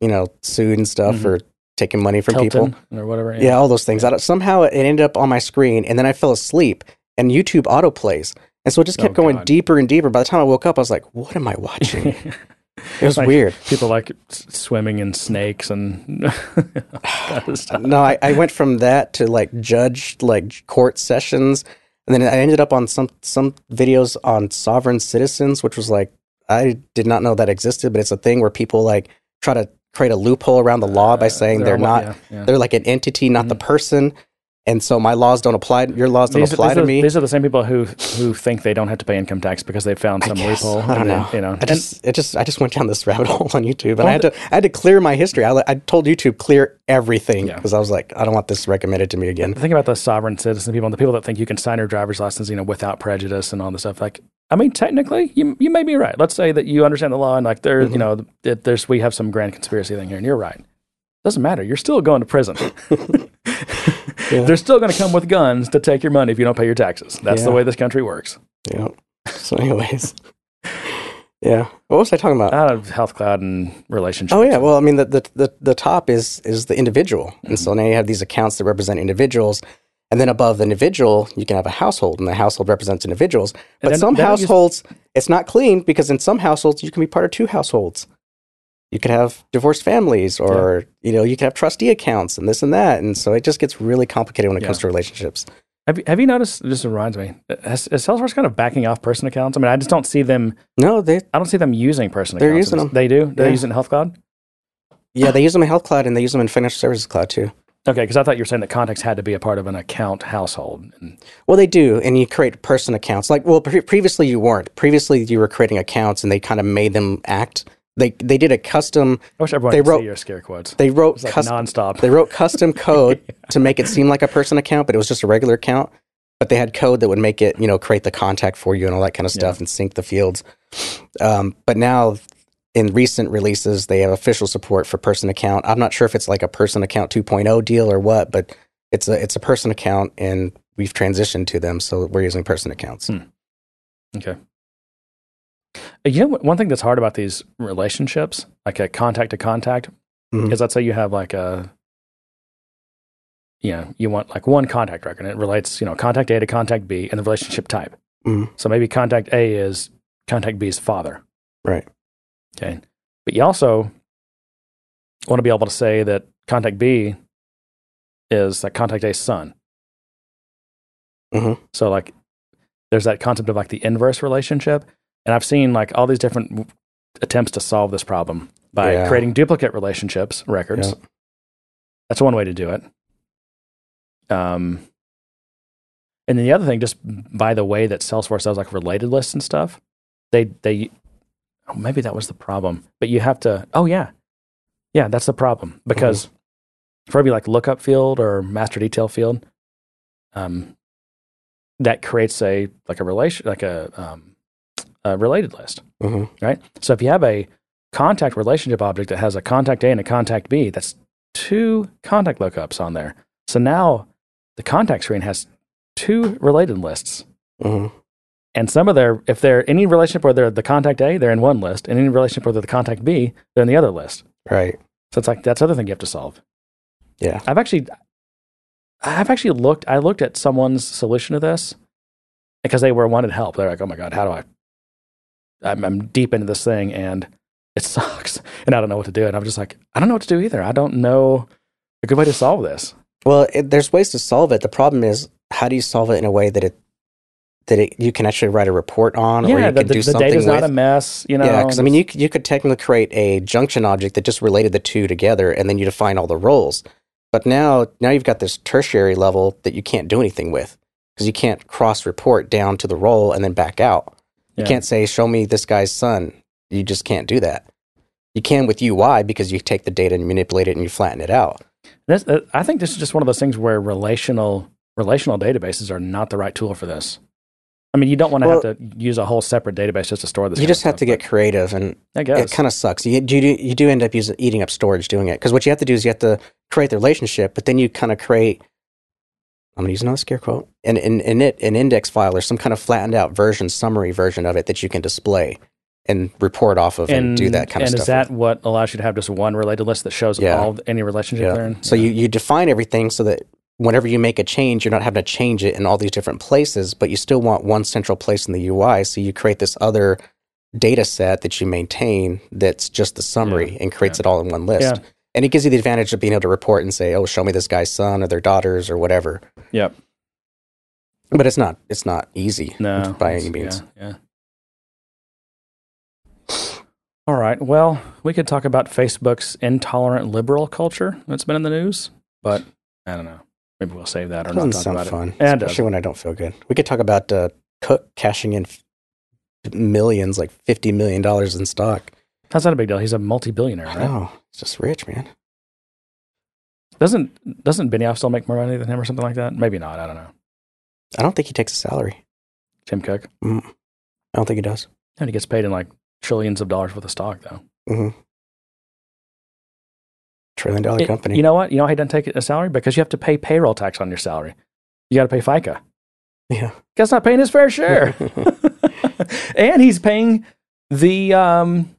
you know sued and stuff Mhm. for taking money from people. Or whatever. Yeah, all those things. I don't, somehow it ended up on my screen, and then I fell asleep, and YouTube autoplays. And so it just kept Oh, going God. deeper and deeper. By the time I woke up, I was like, what am I watching? it was Like, weird. People like swimming in snakes and kind of stuff. No, I, I went from that to like judge like court sessions, and then I ended up on some some videos on sovereign citizens, which was like I did not know that existed, but it's a thing where people like try to create a loophole around the law by uh, saying they're, almo- not yeah, yeah. they're like an entity, not the mm-hmm. person, and so my laws don't apply. Your laws don't These, apply these to are, me. these are the same people who who think they don't have to pay income tax because they found some Yes, loophole. I don't know. You know, I just, it just, I just went down this rabbit hole on YouTube, and Well, I had to, I had to clear my history. I, I told YouTube clear everything Yeah. because I was like, I don't want this recommended to me again. think about the sovereign citizen people and the people that think you can sign your driver's license, you know, without prejudice and all this stuff. Like, I mean, technically, you you may be right. Let's say that you understand the law and like there, Mm-hmm. you know, that there's we have some grand conspiracy thing here, and you're right. Doesn't matter. You're still going to prison. They're still going to come with guns to take your money if you don't pay your taxes. That's the way this country works. Yeah. So, anyways, yeah. What was I talking about? Out of health cloud and relationships. Oh yeah, well, I mean, the the the, the top is is the individual, and mm-hmm. so now you have these accounts that represent individuals, and then above the individual, you can have a household, and the household represents individuals. But some then it used- households, it's not clean because in some households, you can be part of two households. You could have divorced families, or you know, you could have trustee accounts, and this and that, and so it just gets really complicated when it comes to relationships. Have you, have you noticed? This reminds me. Has, is Salesforce kind of backing off person accounts? I mean, I just don't see them. No, they I don't see them using person They're accounts. using them. They do. They Yeah. use it in Health Cloud. yeah they use them in Health Cloud and they use them in Financial Services Cloud too. Okay, because I thought you were saying that context had to be a part of an account household. Well, they do, and you create person accounts. Like, well, pre- previously you weren't. Previously, you were creating accounts, and they kind of made them act. They they did a custom. I wish everyone They could wrote- see your scare quotes. They wrote like cus- nonstop. They wrote custom code to make it seem like a person account, but it was just a regular account. But they had code that would make it, you know, create the contact for you and all that kind of stuff, and sync the fields. Um, but now, in recent releases, they have official support for person account. I'm not sure if it's like a person account 2.0 deal or what, but it's a it's a person account, and we've transitioned to them, so we're using person accounts. Hmm. Okay. You know, one thing that's hard about these relationships, like a contact to contact, Mhm. is let's say you have like a, you know, you want like one contact record and it relates, you know, contact A to contact B and the relationship type. Mhm. So maybe contact A is contact B's father. Right. Okay. But you also want to be able to say that contact B is like contact A's son. Mhm. So like there's that concept of like the inverse relationship. And I've seen like all these different attempts to solve this problem by Yeah. creating duplicate relationships records. That's one way to do it. Um, and then the other thing, just by the way that Salesforce does like related lists and stuff, they they oh, maybe that was the problem. But you have to. Oh yeah, yeah, that's the problem because for every like lookup field or master detail field, um, that creates a like a relation like a um, a related list Mhm. right? So if you have a contact relationship object that has a contact A and a contact B, that's two contact lookups on there. So now the contact screen has two related lists. Mhm. And some of their, if they're any relationship where they're the contact A, they're in one list, and any relationship where they're the contact B, they're in the other list. Right. So it's like that's the other thing you have to solve. Yeah. I've actually, I've actually looked. I looked at someone's solution to this because they were wanted help. They're like, "Oh my god, how do I?" I'm, I'm deep into this thing and it sucks, and I don't know what to do. And I'm just like, I don't know what to do either. I don't know a good way to solve this. Well, it, there's ways to solve it. The problem is, how do you solve it in a way that it that it, you can actually write a report on, or you the, can the, do the something data's with? not a mess. You know, yeah, because I mean, you could, you could technically create a junction object that just related the two together, and then you define all the roles. But now, now you've got this tertiary level that you can't do anything with because you can't cross report down to the role and then back out. You Yeah. can't say, "Show me this guy's son." You just can't do that. You can with UI because you take the data and manipulate it and you flatten it out. This, uh, I think this is just one of those things where relational relational databases are not the right tool for this. I mean, you don't want to Well- have to use a whole separate database just to store this. You just have stuff, to get creative, and but I guess. it kind of sucks. You, you do you do end up using eating up storage doing it because what you have to do is you have to create the relationship, but then you kind of create. I'm gonna use another scare quote. An, an, an, it, an index file or some kind of flattened out version, summary version of it that you can display and report off of and, do that kind of stuff. and is that what allows you to have just one related list that shows Yeah. all any relationship yeah. there? in? So you, you define everything so that whenever you make a change, you're not having to change it in all these different places, but you still want one central place in the UI. So you create this other data set that you maintain that's just the summary Yeah. and creates Yeah. it all in one list. And it gives you the advantage of being able to report and say, "Oh, show me this guy's son or their daughters or whatever." Yep. But it's not it's not easy No. by any means. Yeah. yeah. All right. Well, we could talk about Facebook's intolerant liberal culture that's been in the news, but I don't know. Maybe we'll save that or Doesn't not talk sound about fun, it. Yeah, it does. especially when I don't feel good. We could talk about uh, Cook cashing in f- millions, like fifty million dollars in stock. How's not a big deal? He's a multi-billionaire, right? know, he's just rich, man. Doesn't doesn't Benioff still make more money than him or something like that? Maybe not. I don't know. I don't think he takes a salary. Tim Cook. I don't think he does. And he gets paid in like trillions of dollars worth of stock, though. hmm Trillion dollar It- company. You know what? You know how he doesn't take a salary? Because you have to pay payroll tax on your salary. You got to pay FICA. yeah. Guy's not paying his fair share. and he's paying the um,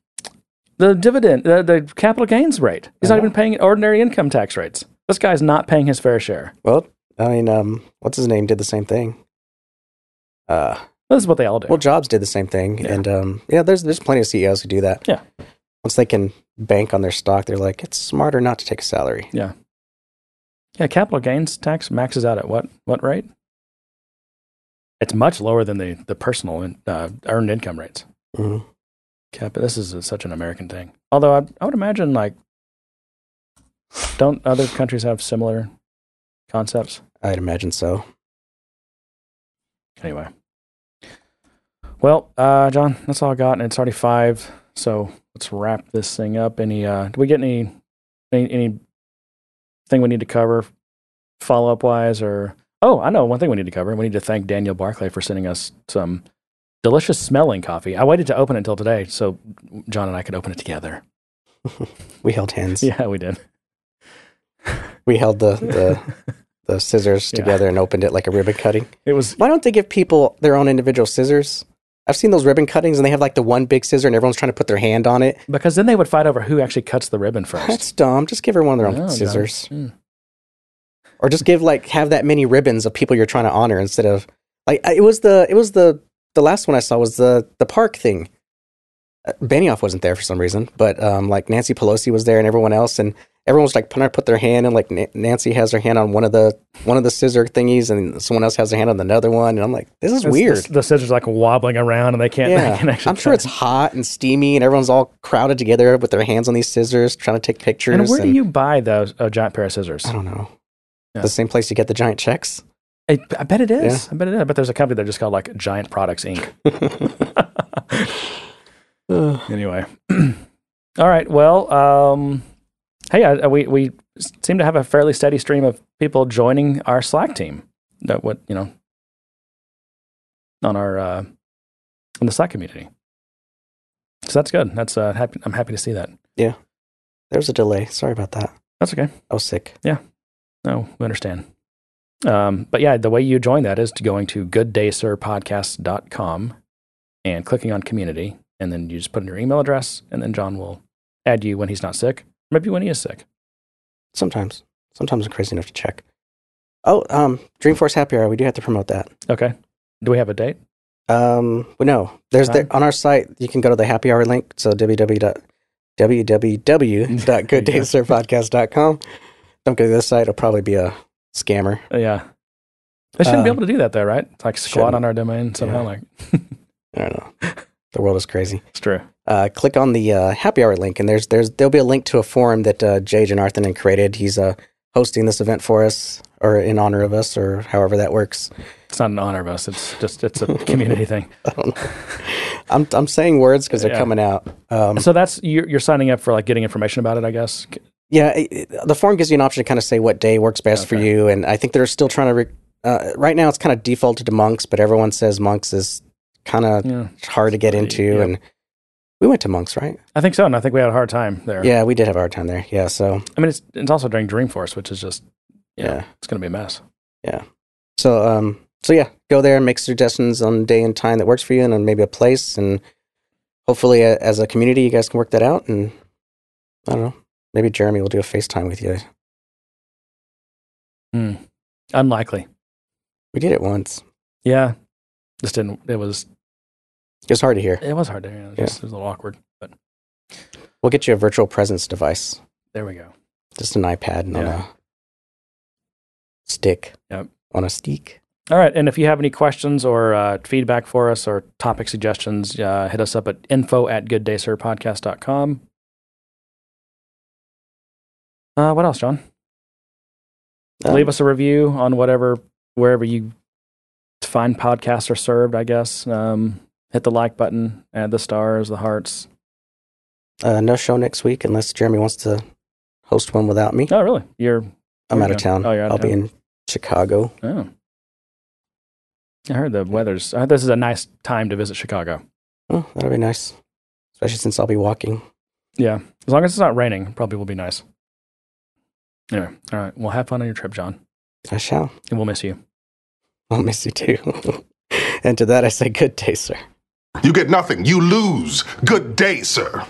the dividend, the, the capital gains rate. He's not even paying ordinary income tax rates. This guy's not paying his fair share. well, I mean, um, what's his name? Did the same thing. Uh, This is what they all do. well, Jobs did the same thing, Yeah. and um, yeah, there's there's plenty of CEOs who do that. Yeah. Once they can bank on their stock, they're like, it's smarter not to take a salary. yeah, Yeah, capital gains tax maxes out at what what rate? It's much lower than the the personal in- uh, earned income rates. hmm Cap. This is a, such an American thing. Although I, I would imagine like, don't other countries have similar concepts? I'd imagine so. Anyway. Well, uh, John, that's all I got, and it's already five. So let's wrap this thing up. Any? Uh, do we get any? Any? any thing we need to cover, follow up wise, or? Oh, I know one thing we need to cover. We need to thank Daniel Barclay for sending us some delicious smelling coffee. I waited to open it until today, so John and I could open it together. We held hands. Yeah, we did. We held the the, the scissors Yeah. together and opened it like a ribbon cutting. It was Why don't they give people their own individual scissors? I've seen those ribbon cuttings and they have like the one big scissor and everyone's trying to put their hand on it. because then they would fight over who actually cuts the ribbon first. That's dumb. Just give everyone their own No, no. scissors. Mm. Or just give like have that many ribbons of people you're trying to honor instead of like it was the it was the the last one I saw was the the park thing. Uh, Benioff wasn't there for some reason, but um, like Nancy Pelosi was there and everyone else, and everyone was like trying to put their hand and Like Na- Nancy has her hand on one of the one of the scissor thingies, and someone else has their hand on another one, and I'm like, this is It's- weird. The, the scissors like wobbling around and they can't. they can I'm sure it's hot and steamy, and everyone's all crowded together with their hands on these scissors, trying to take pictures. And where do you buy those a giant pair of scissors? I don't know. Yeah. The same place you get the giant checks. I, I bet it is. I bet it is. I bet there's a company that just called like Giant Products Inc. anyway, all right. Well, um, hey, I, we we seem to have a fairly steady stream of people joining our Slack team. That what you know on our uh, in the Slack community. So that's good. That's uh, happy. I'm happy to see that. There was a delay. Sorry about that. That's okay. I was sick. Yeah. No, we understand. Um, but yeah, the way you join that is to going to gooddaysirpodcast.com and clicking on community. And then you just put in your email address, and then John will add you when he's not sick, maybe when he is sick. Sometimes. Sometimes I'm crazy enough to check. Oh, um, Dreamforce Happy Hour. We do have to promote that. Okay. Do we have a date? Um, well, no, there's Time? the, on our site. You can go to the happy hour link. So www. www.gooddaysirpodcast.com. Don't go to this site. It'll probably be a scammer. Uh, yeah. They shouldn't be Uh, able to do that, though, right? It's like squat shouldn't. on our domain somehow. Yeah. Like, I don't know. The world is crazy. it's true. uh, click on the uh, happy hour link, and there's there's there'll be a link to a forum that uh, Jay Janarthan created. He's uh, hosting this event for us, or in honor of us, or however that works. It's not an honor of us. It's just, it's a community thing. I don't know. I'm I'm saying words because they're Yeah. coming out. Um, So that's, you're, you're signing up for like getting information about it, I guess. Yeah, it, it- the forum gives you an option to kind of say what day works best for you, and I think they're still trying to. Re- uh, right now, it's kind of defaulted to monks, but everyone says monks is kind of Yeah. hard to get into, Yeah. and we went to monks, right? I think so. And I think we had a hard time there. Yeah, we did have a hard time there. Yeah, so I mean, it's, it's also during Dreamforce, which is just, you know, yeah. it's going to be a mess. Yeah. So um so yeah, go there and make suggestions on day and time that works for you and then maybe a place and hopefully uh, as a community you guys can work that out and I don't know. Maybe Jeremy will do a FaceTime with you. Hmm. Unlikely. We did it once. Yeah. Just didn't. It was. It was hard to hear. It was hard to hear. It was, just, it was a little awkward. But We'll get you a virtual presence device, there we go. just an iPad on Yeah. a stick. Yep. On a stick. All right. And if you have any questions or uh, feedback for us or topic suggestions, uh, hit us up at info at gooddaysirpodcast.com. Uh, what else, John? Um, Leave us a review on whatever, wherever you find podcasts are served, I guess. Um, hit the like button, add the stars, the hearts. Uh, no show next week unless Jeremy wants to host one without me. Oh, really? You're, I'm out of town. Oh, you're out I'll be town. in Chicago. oh. I heard the weather's, I heard this is a nice time to visit Chicago. Oh, that'll be nice, especially since I'll be walking. Yeah. As long as it's not raining, probably will be nice. Anyway, all right. Well, have fun on your trip, John. I shall. And we'll miss you. I'll miss you too. and to that, I say good day, sir. You get nothing. You lose. Good day, sir.